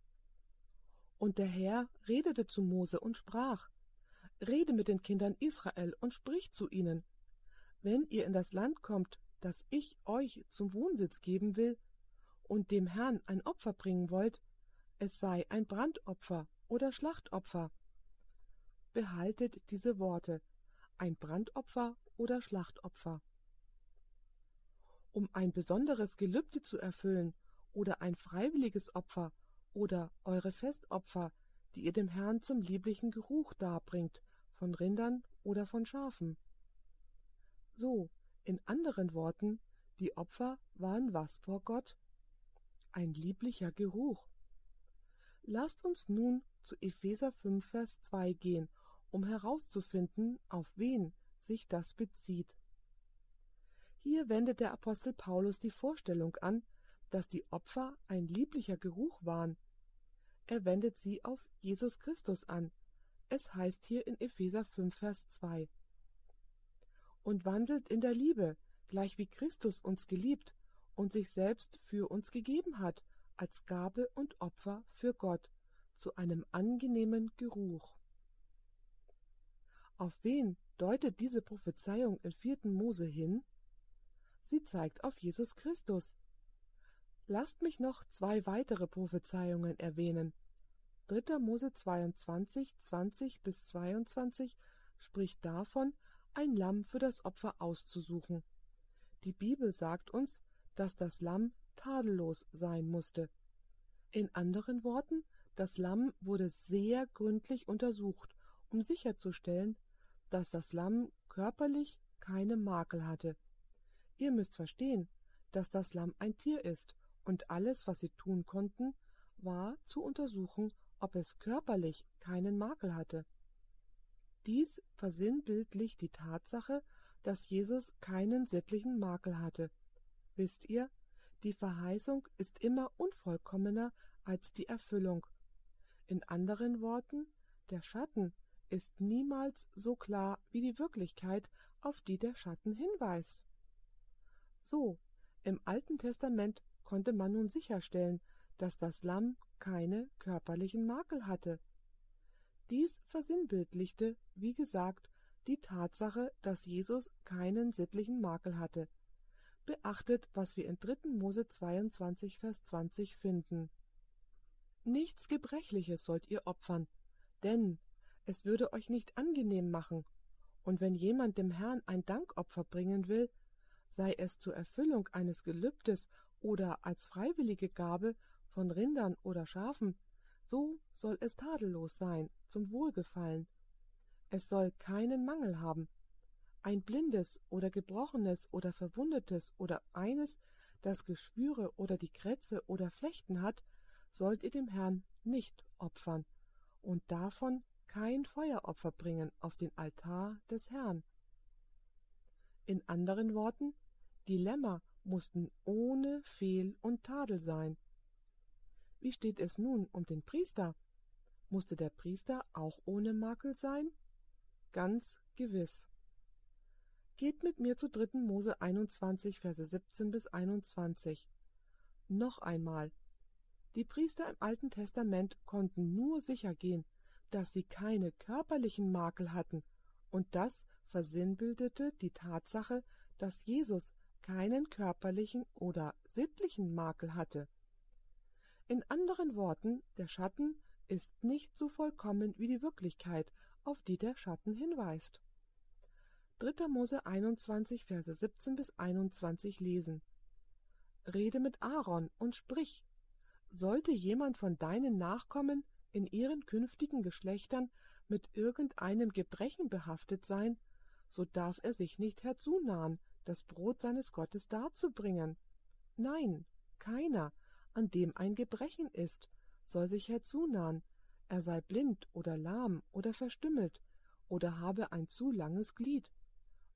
S1: Und der Herr redete zu Mose und sprach: Rede mit den Kindern Israel und sprich zu ihnen. Wenn ihr in das Land kommt, das ich euch zum Wohnsitz geben will, und dem Herrn ein Opfer bringen wollt, es sei ein Brandopfer oder Schlachtopfer. Behaltet diese Worte, ein Brandopfer oder Schlachtopfer. Um ein besonderes Gelübde zu erfüllen oder ein freiwilliges Opfer oder eure Festopfer, die ihr dem Herrn zum lieblichen Geruch darbringt, von Rindern oder von Schafen. So, in anderen Worten, die Opfer waren was vor Gott? Ein lieblicher Geruch. Lasst uns nun zu Epheser 5, Vers 2 gehen, um herauszufinden, auf wen sich das bezieht. Hier wendet der Apostel Paulus die Vorstellung an, dass die Opfer ein lieblicher Geruch waren. Er wendet sie auf Jesus Christus an, es heißt hier in Epheser 5, Vers 2. Und wandelt in der Liebe, gleich wie Christus uns geliebt und sich selbst für uns gegeben hat, als Gabe und Opfer für Gott, zu einem angenehmen Geruch. Auf wen deutet diese Prophezeiung in 4. Mose hin? Sie zeigt auf Jesus Christus. Lasst mich noch zwei weitere Prophezeiungen erwähnen. 3. Mose 22, 20 bis 22 spricht davon, ein Lamm für das Opfer auszusuchen. Die Bibel sagt uns, dass das Lamm tadellos sein musste. In anderen Worten, das Lamm wurde sehr gründlich untersucht, um sicherzustellen, dass das Lamm körperlich keine Makel hatte. Ihr müsst verstehen, dass das Lamm ein Tier ist, und alles, was sie tun konnten, war zu untersuchen, ob es körperlich keinen Makel hatte. Dies versinnbildlicht die Tatsache, dass Jesus keinen sittlichen Makel hatte. Wisst ihr, die Verheißung ist immer unvollkommener als die Erfüllung. In anderen Worten, der Schatten ist niemals so klar wie die Wirklichkeit, auf die der Schatten hinweist. So, Im Alten Testament konnte man nun sicherstellen, dass das Lamm keine körperlichen Makel hatte. Dies versinnbildlichte, wie gesagt, die Tatsache, dass Jesus keinen sittlichen Makel hatte. Beachtet, was wir in 3. Mose 22, Vers 20 finden. Nichts Gebrechliches sollt ihr opfern, denn es würde euch nicht angenehm machen, und wenn jemand dem Herrn ein Dankopfer bringen will, sei es zur Erfüllung eines Gelübdes oder als freiwillige Gabe von Rindern oder Schafen, so soll es tadellos sein, zum Wohlgefallen. Es soll keinen Mangel haben. Ein blindes oder gebrochenes oder verwundetes oder eines, das Geschwüre oder die Krätze oder Flechten hat, sollt ihr dem Herrn nicht opfern und davon kein Feueropfer bringen auf den Altar des Herrn. In anderen Worten, die Lämmer mussten ohne Fehl und Tadel sein. Wie steht es nun um den Priester? Musste der Priester auch ohne Makel sein? Ganz gewiss. Geht mit mir zu 3. Mose 21, Verse 17 bis 21. Noch einmal. Die Priester im Alten Testament konnten nur sicher gehen, dass sie keine körperlichen Makel hatten, und das versinnbildete die Tatsache, dass Jesus keinen körperlichen oder sittlichen Makel hatte. In anderen Worten, der Schatten ist nicht so vollkommen wie die Wirklichkeit, auf die der Schatten hinweist. 3. Mose 21, Verse 17 bis 21 lesen. Rede mit Aaron und sprich, sollte jemand von deinen Nachkommen in ihren künftigen Geschlechtern mit irgendeinem Gebrechen behaftet sein, so darf er sich nicht herzunahen, das Brot seines Gottes darzubringen. Nein, keiner, an dem ein Gebrechen ist, soll sich herzunahen, er sei blind oder lahm oder verstümmelt oder habe ein zu langes Glied.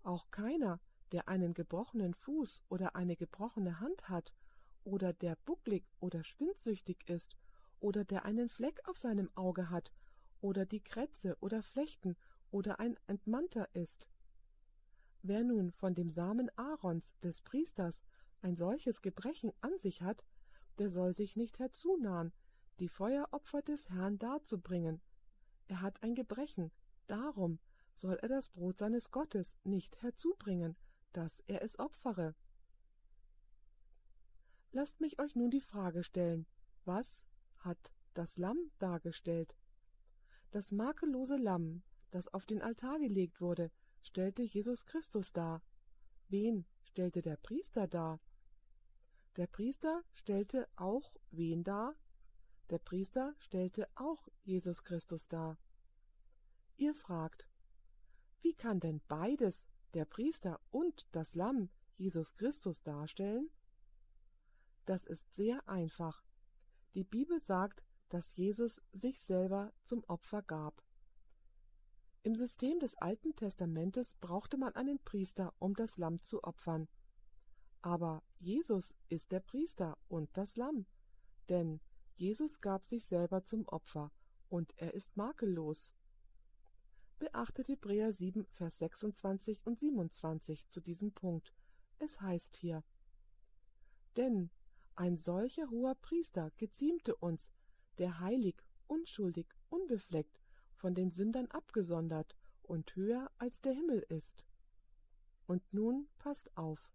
S1: Auch keiner, der einen gebrochenen Fuß oder eine gebrochene Hand hat, oder der bucklig oder schwindsüchtig ist oder der einen Fleck auf seinem Auge hat, oder die Krätze oder Flechten oder ein Entmannter ist. Wer nun von dem Samen Aarons, des Priesters, ein solches Gebrechen an sich hat, der soll sich nicht herzunahen, die Feueropfer des Herrn darzubringen. Er hat ein Gebrechen, darum soll er das Brot seines Gottes nicht herzubringen, dass er es opfere. Lasst mich euch nun die Frage stellen, was hat das Lamm dargestellt. Das makellose Lamm, das auf den Altar gelegt wurde, stellte Jesus Christus dar. Wen stellte der Priester dar? Der Priester stellte auch wen dar? Der Priester stellte auch Jesus Christus dar. Ihr fragt, wie kann denn beides, der Priester und das Lamm, Jesus Christus darstellen? Das ist sehr einfach. Die Bibel sagt, dass Jesus sich selber zum Opfer gab. Im System des Alten Testamentes brauchte man einen Priester, um das Lamm zu opfern. Aber Jesus ist der Priester und das Lamm, denn Jesus gab sich selber zum Opfer und er ist makellos. Beachtet Hebräer 7, Vers 26 und 27 zu diesem Punkt. Es heißt hier, Denn ein solcher hoher Priester geziemte uns, der heilig, unschuldig, unbefleckt, von den Sündern abgesondert und höher als der Himmel ist. Und nun passt auf.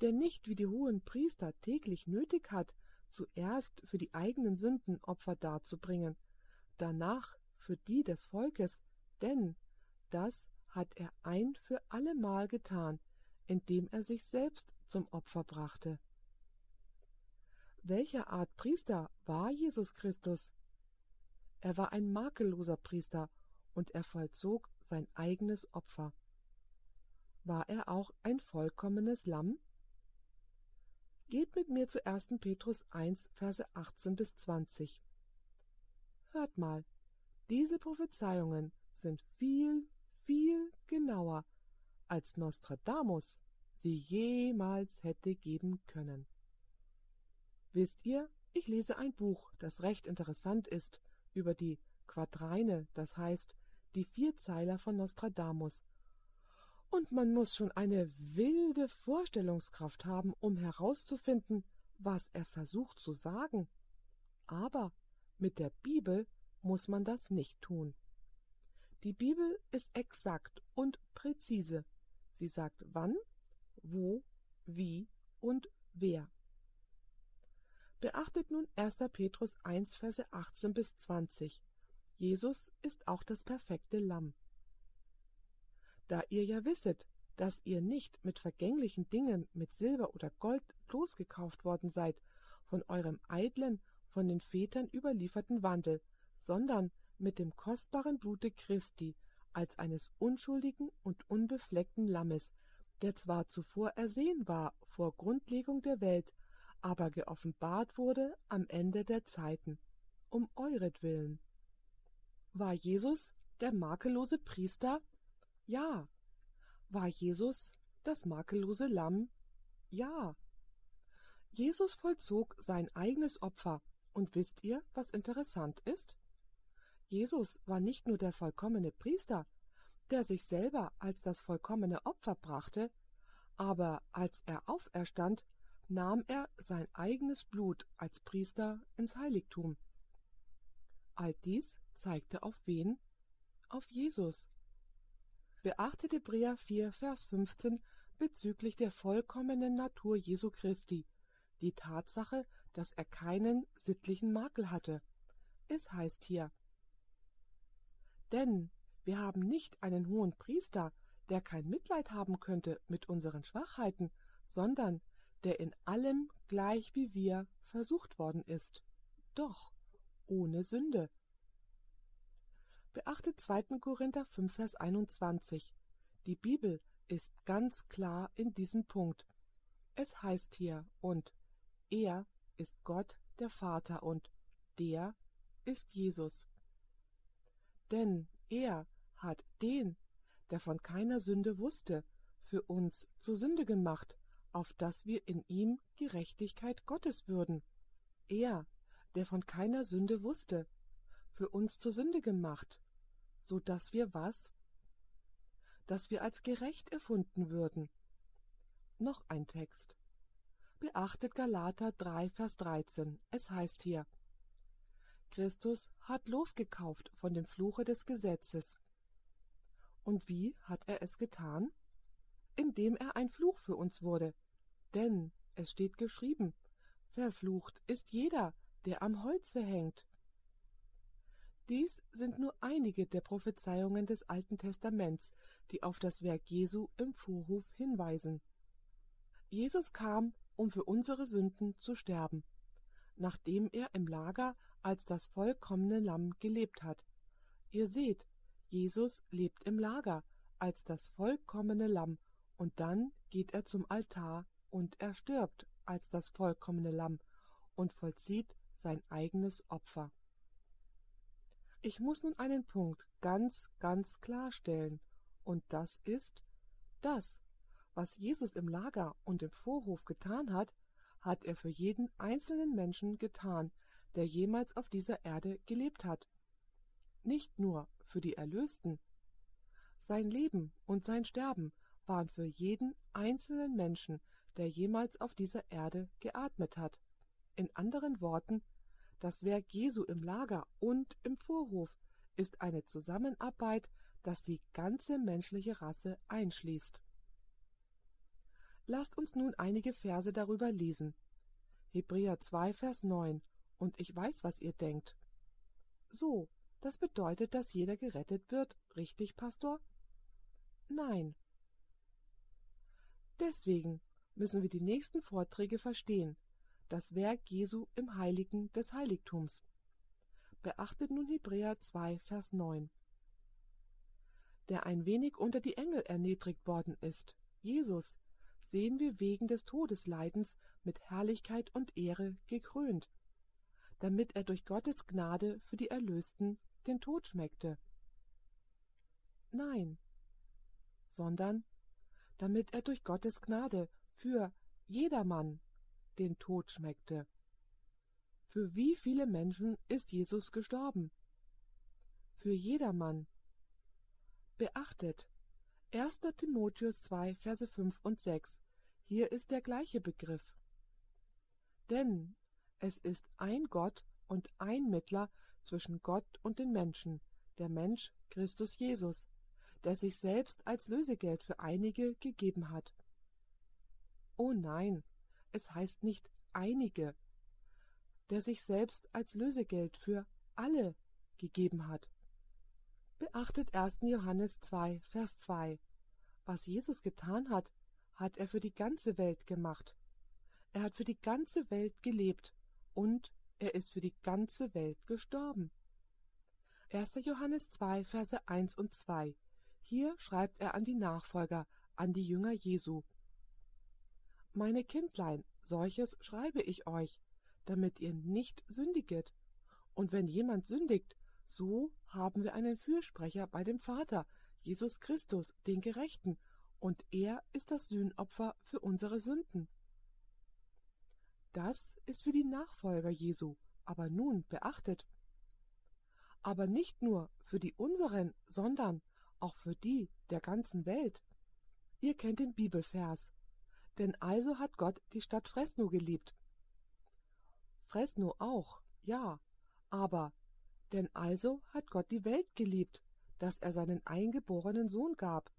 S1: Der nicht wie die hohen Priester täglich nötig hat, zuerst für die eigenen Sünden Opfer darzubringen, danach für die des Volkes, denn das hat er ein für allemal getan, indem er sich selbst zum Opfer brachte. Welcher Art Priester war Jesus Christus? Er war ein makelloser Priester und er vollzog sein eigenes Opfer. War er auch ein vollkommenes Lamm? Geht mit mir zu 1. Petrus 1, Verse 18 bis 20. Hört mal, diese Prophezeiungen sind viel, viel genauer, als Nostradamus sie jemals hätte geben können. Wisst ihr, ich lese ein Buch, das recht interessant ist, über die Quadreine, das heißt die Vierzeiler von Nostradamus. Und man muss schon eine wilde Vorstellungskraft haben, um herauszufinden, was er versucht zu sagen. Aber mit der Bibel muss man das nicht tun. Die Bibel ist exakt und präzise. Sie sagt wann, wo, wie und wer. Beachtet nun 1. Petrus 1, Verse 18 bis 20. Jesus ist auch das perfekte Lamm. Da ihr ja wisset, dass ihr nicht mit vergänglichen Dingen, mit Silber oder Gold losgekauft worden seid, von eurem eitlen, von den Vätern überlieferten Wandel, sondern mit dem kostbaren Blute Christi, als eines unschuldigen und unbefleckten Lammes, der zwar zuvor ersehen war vor Grundlegung der Welt, aber geoffenbart wurde am Ende der Zeiten, um euretwillen. War Jesus der makellose Priester? Ja. War Jesus das makellose Lamm? Ja. Jesus vollzog sein eigenes Opfer, und wisst ihr, was interessant ist? Jesus war nicht nur der vollkommene Priester, der sich selber als das vollkommene Opfer brachte, aber als er auferstand, nahm er sein eigenes Blut als Priester ins Heiligtum. All dies zeigte auf wen? Auf Jesus. Beachtet Hebräer 4, Vers 15 bezüglich der vollkommenen Natur Jesu Christi, die Tatsache, dass er keinen sittlichen Makel hatte. Es heißt hier, denn wir haben nicht einen hohen Priester, der kein Mitleid haben könnte mit unseren Schwachheiten, sondern der in allem gleich wie wir versucht worden ist, doch ohne Sünde. Beachtet 2. Korinther 5, Vers 21. Die Bibel ist ganz klar in diesem Punkt. Es heißt hier, und er ist Gott der Vater und der ist Jesus. Denn er hat den, der von keiner Sünde wusste, für uns zur Sünde gemacht, auf dass wir in ihm Gerechtigkeit Gottes würden. Er, der von keiner Sünde wusste, für uns zur Sünde gemacht, so dass wir was? Dass wir als gerecht erfunden würden. Noch ein Text. Beachtet Galater 3, Vers 13. Es heißt hier, Christus hat losgekauft von dem Fluche des Gesetzes. Und wie hat er es getan? Indem er ein Fluch für uns wurde. Denn es steht geschrieben, verflucht ist jeder, der am Holze hängt. Dies sind nur einige der Prophezeiungen des Alten Testaments, die auf das Werk Jesu im Vorhof hinweisen. Jesus kam, um für unsere Sünden zu sterben, nachdem er im Lager als das vollkommene Lamm gelebt hat. Ihr seht, Jesus lebt im Lager als das vollkommene Lamm, und dann geht er zum Altar und er stirbt als das vollkommene Lamm und vollzieht sein eigenes Opfer. Ich muss nun einen Punkt ganz, ganz klarstellen, und das ist, das, was Jesus im Lager und im Vorhof getan hat, hat er für jeden einzelnen Menschen getan, der jemals auf dieser Erde gelebt hat. Nicht nur für die Erlösten. Sein Leben und sein Sterben waren für jeden einzelnen Menschen, der jemals auf dieser Erde geatmet hat. In anderen Worten, das Werk Jesu im Lager und im Vorhof ist eine Zusammenarbeit, das die ganze menschliche Rasse einschließt. Lasst uns nun einige Verse darüber lesen. Hebräer 2, Vers 9 und ich weiß, was ihr denkt. So, das bedeutet, dass jeder gerettet wird, richtig, Pastor? Nein. Deswegen müssen wir die nächsten Vorträge verstehen, das Werk Jesu im Heiligen des Heiligtums. Beachtet nun Hebräer 2, Vers 9. Der ein wenig unter die Engel erniedrigt worden ist, Jesus, sehen wir wegen des Todesleidens mit Herrlichkeit und Ehre gekrönt damit er durch Gottes Gnade für die Erlösten den Tod schmeckte. Nein, sondern damit er durch Gottes Gnade für jedermann den Tod schmeckte. Für wie viele Menschen ist Jesus gestorben? Für jedermann. Beachtet, 1. Timotheus 2, Verse 5 und 6. Hier ist der gleiche Begriff. Denn es ist ein Gott und ein Mittler zwischen Gott und den Menschen, der Mensch Christus Jesus, der sich selbst als Lösegeld für einige gegeben hat. Oh nein, es heißt nicht einige, der sich selbst als Lösegeld für alle gegeben hat. Beachtet 1. Johannes 2, Vers 2. Was Jesus getan hat, hat er für die ganze Welt gemacht. Er hat für die ganze Welt gelebt und er ist für die ganze Welt gestorben. 1. Johannes 2, Verse 1 und 2. Hier schreibt er an die Nachfolger, an die Jünger Jesu. Meine Kindlein, solches schreibe ich euch, damit ihr nicht sündiget. Und wenn jemand sündigt, so haben wir einen Fürsprecher bei dem Vater, Jesus Christus, den Gerechten, und er ist das Sühnopfer für unsere Sünden. Das ist für die Nachfolger Jesu, aber nun beachtet. Aber nicht nur für die unseren, sondern auch für die der ganzen Welt. Ihr kennt den Bibelvers. Denn also hat Gott die Stadt Fresno geliebt. Fresno auch, ja, aber denn also hat Gott die Welt geliebt, dass er seinen eingeborenen Sohn gab.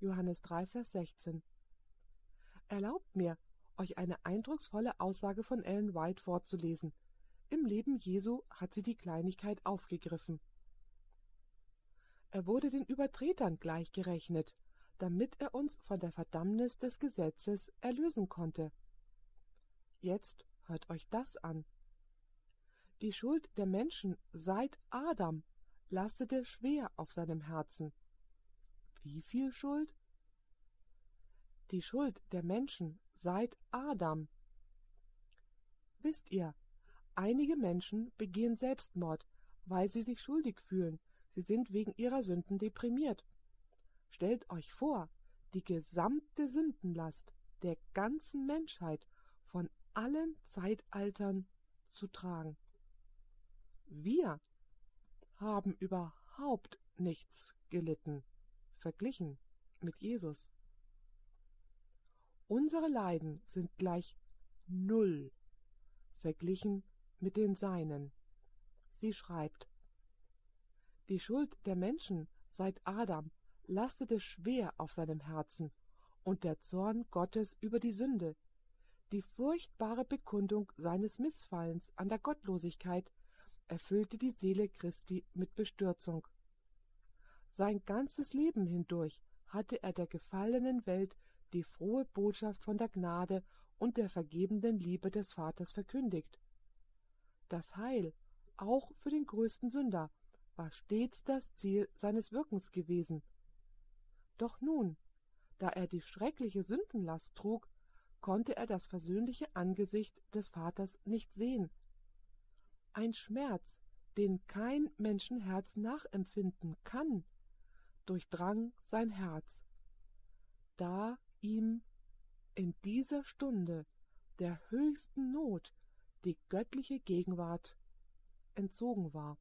S1: Johannes 3, Vers 16. Erlaubt mir, euch eine eindrucksvolle Aussage von Ellen White vorzulesen. Im Leben Jesu hat sie die Kleinigkeit aufgegriffen. Er wurde den Übertretern gleichgerechnet, damit er uns von der Verdammnis des Gesetzes erlösen konnte. Jetzt hört euch das an. Die Schuld der Menschen seit Adam lastete schwer auf seinem Herzen. Wie viel Schuld? Die Schuld der Menschen seit Adam. Wisst ihr, einige Menschen begehen Selbstmord, weil sie sich schuldig fühlen, sie sind wegen ihrer Sünden deprimiert. Stellt euch vor, die gesamte Sündenlast der ganzen Menschheit von allen Zeitaltern zu tragen. Wir haben überhaupt nichts gelitten, verglichen mit Jesus. Unsere Leiden sind gleich Null, verglichen mit den Seinen. Sie schreibt, die Schuld der Menschen seit Adam lastete schwer auf seinem Herzen, und der Zorn Gottes über die Sünde, die furchtbare Bekundung seines Missfallens an der Gottlosigkeit erfüllte die Seele Christi mit Bestürzung. Sein ganzes Leben hindurch hatte er der gefallenen Welt die frohe Botschaft von der Gnade und der vergebenden Liebe des Vaters verkündigt. Das Heil, auch für den größten Sünder, war stets das Ziel seines Wirkens gewesen, doch nun, da er die schreckliche Sündenlast trug, konnte er das versöhnliche Angesicht des Vaters nicht sehen. Ein Schmerz, den kein Menschenherz nachempfinden kann, durchdrang sein Herz. Da ihm in dieser Stunde der höchsten Not die göttliche Gegenwart entzogen war.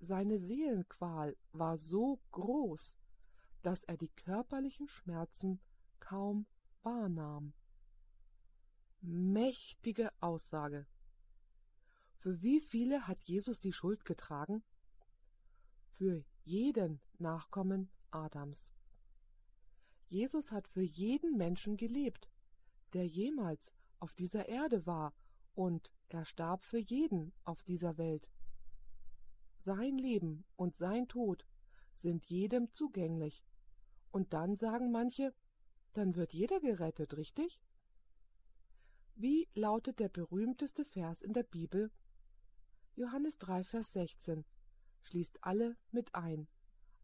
S1: Seine Seelenqual war so groß, dass er die körperlichen Schmerzen kaum wahrnahm. Mächtige Aussage. Für wie viele hat Jesus die Schuld getragen? Für jeden Nachkommen Adams. Jesus hat für jeden Menschen gelebt, der jemals auf dieser Erde war, und er starb für jeden auf dieser Welt. Sein Leben und sein Tod sind jedem zugänglich, und dann sagen manche, dann wird jeder gerettet, richtig? Wie lautet der berühmteste Vers in der Bibel? Johannes 3, Vers 16 schließt alle mit ein.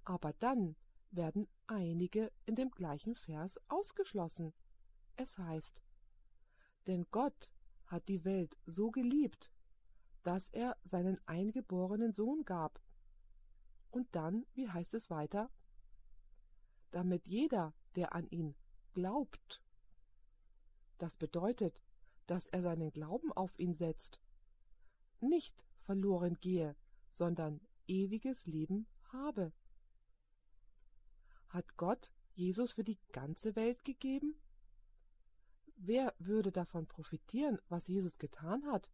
S1: Aber dann werden einige in dem gleichen Vers ausgeschlossen. Es heißt, denn Gott hat die Welt so geliebt, dass er seinen eingeborenen Sohn gab. Und dann, wie heißt es weiter? damit jeder, der an ihn glaubt. Das bedeutet, dass er seinen Glauben auf ihn setzt, nicht verloren gehe, sondern ewiges Leben habe. Hat Gott Jesus für die ganze Welt gegeben? Wer würde davon profitieren, was Jesus getan hat?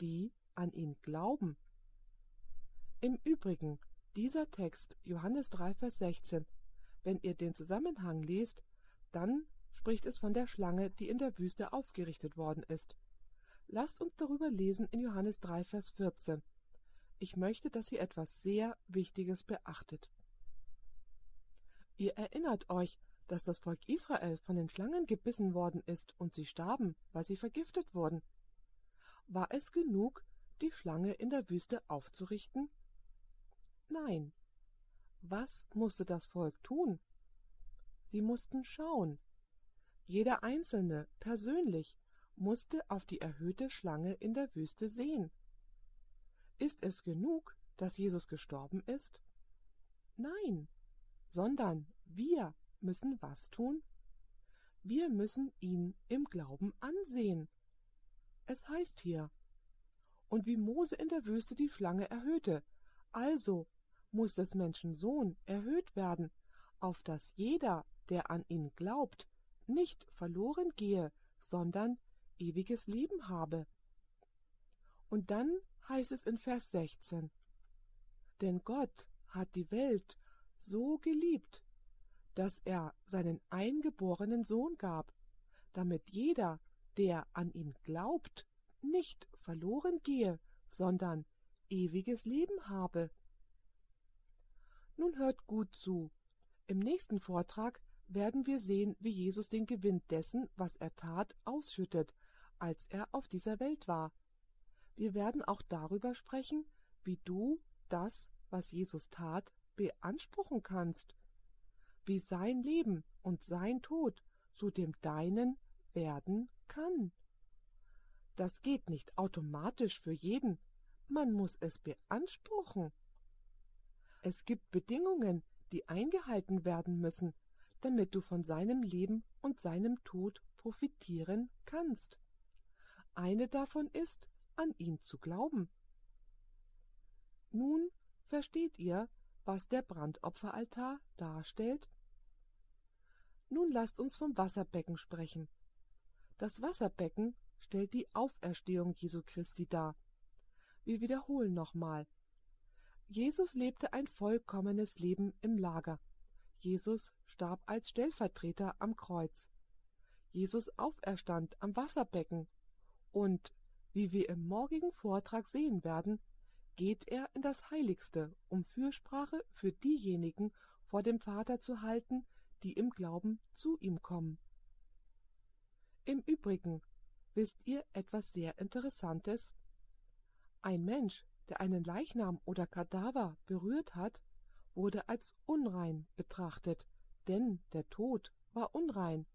S1: Die an ihn glauben. Im Übrigen, dieser Text, Johannes 3, Vers 16, wenn ihr den Zusammenhang lest, dann spricht es von der Schlange, die in der Wüste aufgerichtet worden ist. Lasst uns darüber lesen in Johannes 3, Vers 14. Ich möchte, dass ihr etwas sehr Wichtiges beachtet. Ihr erinnert euch, dass das Volk Israel von den Schlangen gebissen worden ist und sie starben, weil sie vergiftet wurden. War es genug, die Schlange in der Wüste aufzurichten? Nein. Was musste das Volk tun? Sie mussten schauen. Jeder Einzelne persönlich musste auf die erhöhte Schlange in der Wüste sehen. Ist es genug, dass Jesus gestorben ist? Nein, sondern wir müssen was tun? Wir müssen ihn im Glauben ansehen. Es heißt hier, und wie Mose in der Wüste die Schlange erhöhte, also muss des Menschen Sohn erhöht werden, auf dass jeder, der an ihn glaubt, nicht verloren gehe, sondern ewiges Leben habe. Und dann heißt es in Vers 16, Denn Gott hat die Welt so geliebt, dass er seinen eingeborenen Sohn gab, damit jeder, der an ihn glaubt, nicht verloren gehe, sondern ewiges Leben habe. Nun hört gut zu. Im nächsten Vortrag werden wir sehen, wie Jesus den Gewinn dessen, was er tat, ausschüttet, als er auf dieser Welt war. Wir werden auch darüber sprechen, wie du das, was Jesus tat, beanspruchen kannst, wie sein Leben und sein Tod zu dem deinen werden kann. Das geht nicht automatisch für jeden, man muss es beanspruchen. Es gibt Bedingungen, die eingehalten werden müssen, damit du von seinem Leben und seinem Tod profitieren kannst. Eine davon ist, an ihn zu glauben. Nun versteht ihr, was der Brandopferaltar darstellt? Nun lasst uns vom Wasserbecken sprechen. Das Wasserbecken stellt die Auferstehung Jesu Christi dar. Wir wiederholen nochmal. Jesus lebte ein vollkommenes Leben im Lager. Jesus starb als Stellvertreter am Kreuz. Jesus auferstand am Wasserbecken. Und, wie wir im morgigen Vortrag sehen werden, geht er in das Heiligste, um Fürsprache für diejenigen vor dem Vater zu halten, die im Glauben zu ihm kommen. Im Übrigen wisst ihr etwas sehr Interessantes? Ein Mensch, der einen Leichnam oder Kadaver berührt hat, wurde als unrein betrachtet, denn der Tod war unrein.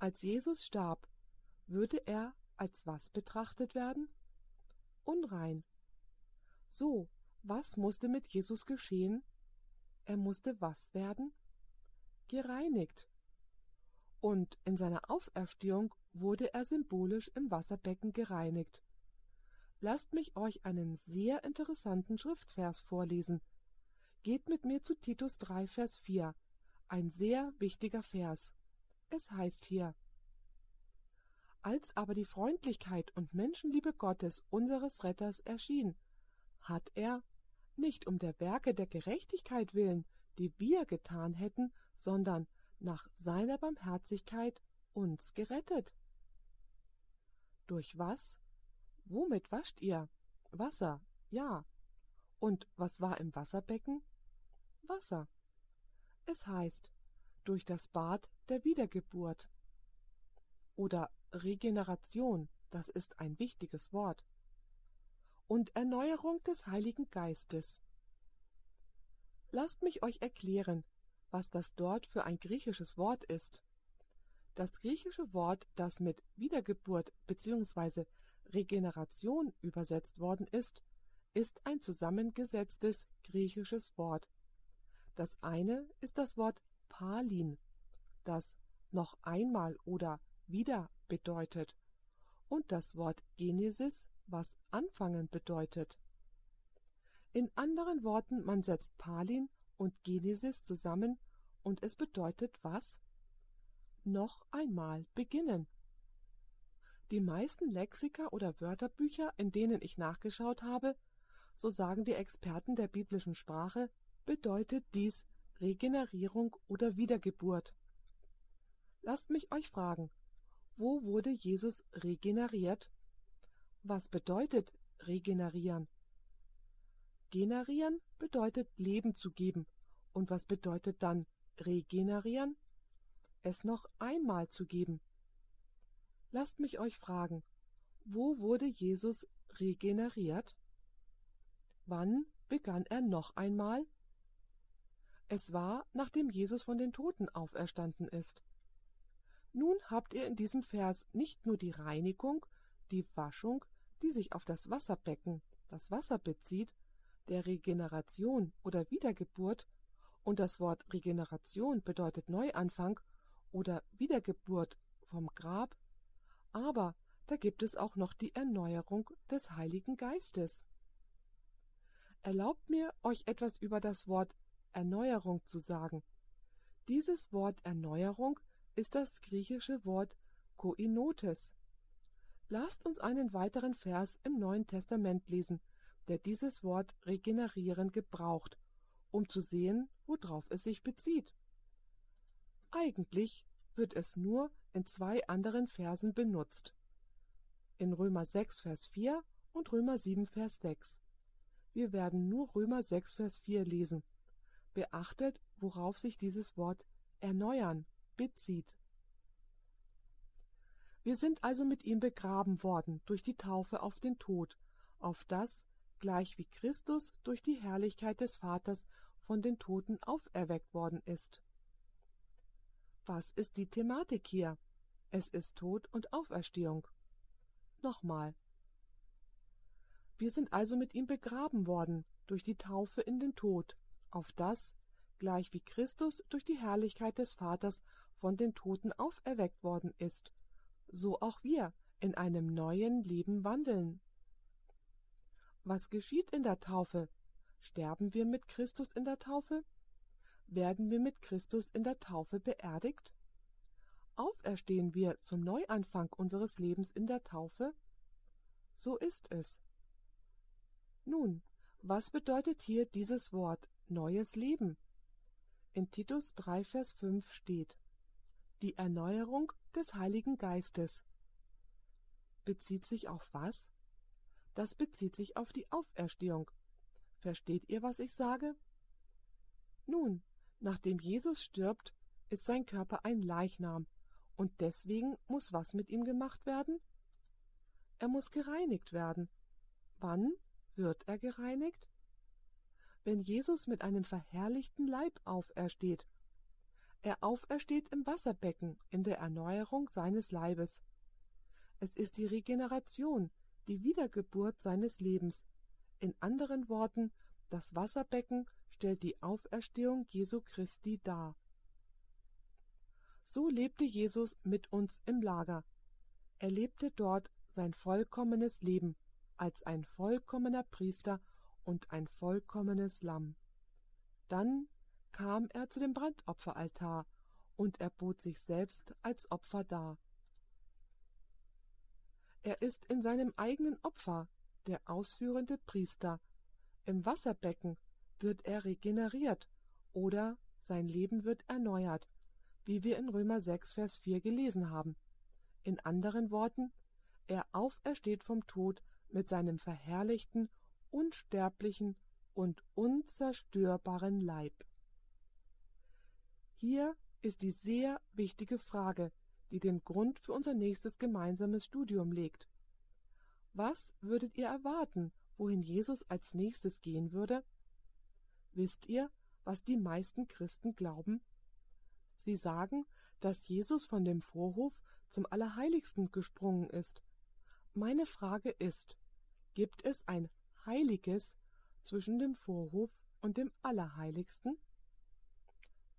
S1: Als Jesus starb, würde er als was betrachtet werden? Unrein. So, was musste mit Jesus geschehen? Er musste was werden? Gereinigt. Und in seiner Auferstehung wurde er symbolisch im Wasserbecken gereinigt. Lasst mich euch einen sehr interessanten Schriftvers vorlesen. Geht mit mir zu Titus 3, Vers 4, ein sehr wichtiger Vers. Es heißt hier, als aber die Freundlichkeit und Menschenliebe Gottes unseres Retters erschien, hat er, nicht um der Werke der Gerechtigkeit willen, die wir getan hätten, sondern nach seiner Barmherzigkeit uns gerettet. Durch was? Womit wascht ihr? Wasser, ja. Und was war im Wasserbecken? Wasser. Es heißt, durch das Bad der Wiedergeburt. Oder Regeneration, das ist ein wichtiges Wort und Erneuerung des Heiligen Geistes. Lasst mich euch erklären, was das dort für ein griechisches Wort ist. Das griechische Wort, das mit Wiedergeburt bzw. Regeneration übersetzt worden ist, ist ein zusammengesetztes griechisches Wort. Das eine ist das Wort Palin, das noch einmal oder wieder bedeutet, und das Wort Genesis, was anfangen bedeutet. In anderen Worten, man setzt Palin und Genesis zusammen und es bedeutet was? Noch einmal beginnen. Die meisten Lexika oder Wörterbücher, in denen ich nachgeschaut habe, so sagen die Experten der biblischen Sprache, bedeutet dies Regenerierung oder Wiedergeburt. Lasst mich euch fragen, wo wurde Jesus regeneriert? Was bedeutet regenerieren? Generieren bedeutet Leben zu geben. Und was bedeutet dann regenerieren? Es noch einmal zu geben. Lasst mich euch fragen, wo wurde Jesus regeneriert? Wann begann er noch einmal? Es war, nachdem Jesus von den Toten auferstanden ist. Nun habt ihr in diesem Vers nicht nur die Reinigung, die Waschung, die sich auf das Wasserbecken, das Wasser bezieht, der Regeneration oder Wiedergeburt, und das Wort Regeneration bedeutet Neuanfang oder Wiedergeburt vom Grab, aber da gibt es auch noch die Erneuerung des Heiligen Geistes. Erlaubt mir, euch etwas über das Wort Erneuerung zu sagen. Dieses Wort Erneuerung ist das griechische Wort Koinotes. Lasst uns einen weiteren Vers im Neuen Testament lesen, der dieses Wort regenerieren gebraucht, um zu sehen, worauf es sich bezieht. Eigentlich wird es nur in zwei anderen Versen benutzt. In Römer 6, Vers 4 und Römer 7, Vers 6. Wir werden nur Römer 6, Vers 4 lesen. Beachtet, worauf sich dieses Wort erneuern bezieht. Wir sind also mit ihm begraben worden durch die Taufe auf den Tod, auf das, gleich wie Christus durch die Herrlichkeit des Vaters von den Toten auferweckt worden ist. Was ist die Thematik hier? Es ist Tod und Auferstehung. Nochmal. Wir sind also mit ihm begraben worden durch die Taufe in den Tod, auf das, gleich wie Christus durch die Herrlichkeit des Vaters von den Toten auferweckt worden ist, so auch wir in einem neuen Leben wandeln. Was geschieht in der Taufe? Sterben wir mit Christus in der Taufe? Werden wir mit Christus in der Taufe beerdigt? Auferstehen wir zum Neuanfang unseres Lebens in der Taufe? So ist es. Nun, was bedeutet hier dieses Wort neues Leben? In Titus 3, Vers 5 steht Die Erneuerung des Heiligen Geistes. Bezieht sich auf was? Das bezieht sich auf die Auferstehung. Versteht ihr, was ich sage? Nun, nachdem Jesus stirbt, ist sein Körper ein Leichnam, und deswegen muss was mit ihm gemacht werden? Er muss gereinigt werden. Wann wird er gereinigt? Wenn Jesus mit einem verherrlichten Leib aufersteht. Er aufersteht im Wasserbecken in der Erneuerung seines Leibes. Es ist die Regeneration, die Wiedergeburt seines Lebens. In anderen Worten, das Wasserbecken stellt die Auferstehung Jesu Christi dar. So lebte Jesus mit uns im Lager. Er lebte dort sein vollkommenes Leben als ein vollkommener Priester und ein vollkommenes Lamm. Dann kam er zu dem Brandopferaltar und er bot sich selbst als Opfer dar. Er ist in seinem eigenen Opfer der ausführende Priester. Im Wasserbecken wird er regeneriert oder sein Leben wird erneuert, wie wir in Römer 6, Vers 4 gelesen haben. In anderen Worten, er aufersteht vom Tod mit seinem verherrlichten, unsterblichen und unzerstörbaren Leib. Hier ist die sehr wichtige Frage, die den Grund für unser nächstes gemeinsames Studium legt. Was würdet ihr erwarten, wohin Jesus als nächstes gehen würde? Wisst ihr, was die meisten Christen glauben? Sie sagen, dass Jesus von dem Vorhof zum Allerheiligsten gesprungen ist. Meine Frage ist, gibt es ein Heiliges zwischen dem Vorhof und dem Allerheiligsten?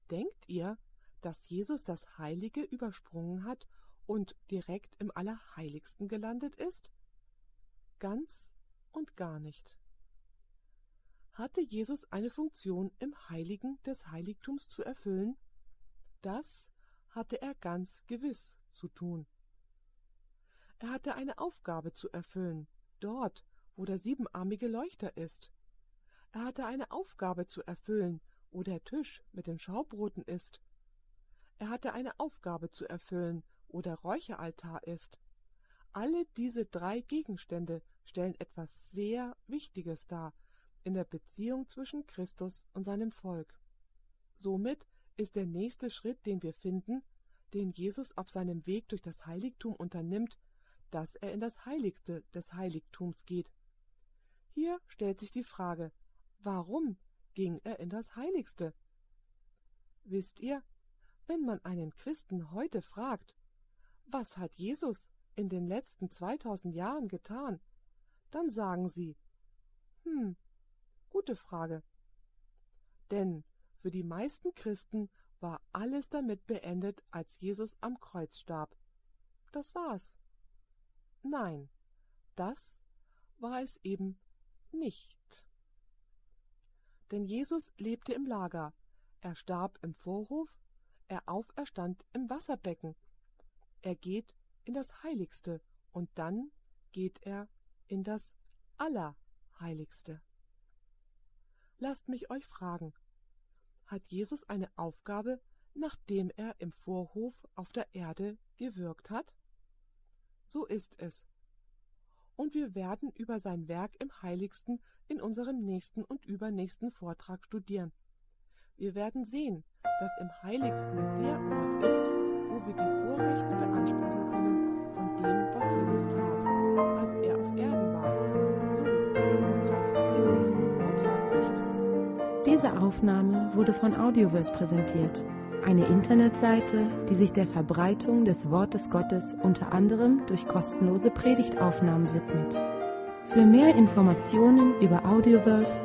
S1: Denkt ihr, dass Jesus das Heilige übersprungen hat und direkt im Allerheiligsten gelandet ist? Ganz und gar nicht. Hatte Jesus eine Funktion im Heiligen des Heiligtums zu erfüllen? Das hatte er ganz gewiss zu tun. Er hatte eine Aufgabe zu erfüllen, dort, wo der siebenarmige Leuchter ist. Er hatte eine Aufgabe zu erfüllen, wo der Tisch mit den Schaubroten ist. Er hatte eine Aufgabe zu erfüllen, wo der Räucheraltar ist. Alle diese drei Gegenstände stellen etwas sehr Wichtiges dar in der Beziehung zwischen Christus und seinem Volk. Somit ist der nächste Schritt, den wir finden, den Jesus auf seinem Weg durch das Heiligtum unternimmt, dass er in das Heiligste des Heiligtums geht. Hier stellt sich die Frage, warum ging er in das Heiligste? Wisst ihr, wenn man einen Christen heute fragt, was hat Jesus in den letzten 2000 Jahren getan, dann sagen sie, hm, gute Frage. Denn für die meisten Christen war alles damit beendet, als Jesus am Kreuz starb. Das war's. Nein, das war es eben nicht. Denn Jesus lebte im Lager, er starb im Vorhof, er auferstand im Wasserbecken, er geht in das Heiligste und dann geht er in das Allerheiligste. Lasst mich euch fragen, hat Jesus eine Aufgabe, nachdem er im Vorhof auf der Erde gewirkt hat? So ist es. Und wir werden über sein Werk im Heiligsten in unserem nächsten und übernächsten Vortrag studieren. Wir werden sehen, dass im Heiligsten der Ort ist, wo wir die Vorrechte beanspruchen können von dem, was Jesus tat, als er auf Erden war. So verpasst den nächsten Vortrag nicht.
S2: Diese Aufnahme wurde von Audioverse präsentiert, eine Internetseite, die sich der Verbreitung des Wortes Gottes unter anderem durch kostenlose Predigtaufnahmen widmet. Für mehr Informationen über Audioverse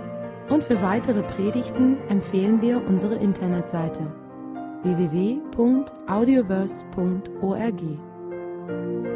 S2: und für weitere Predigten empfehlen wir unsere Internetseite www.audioverse.org.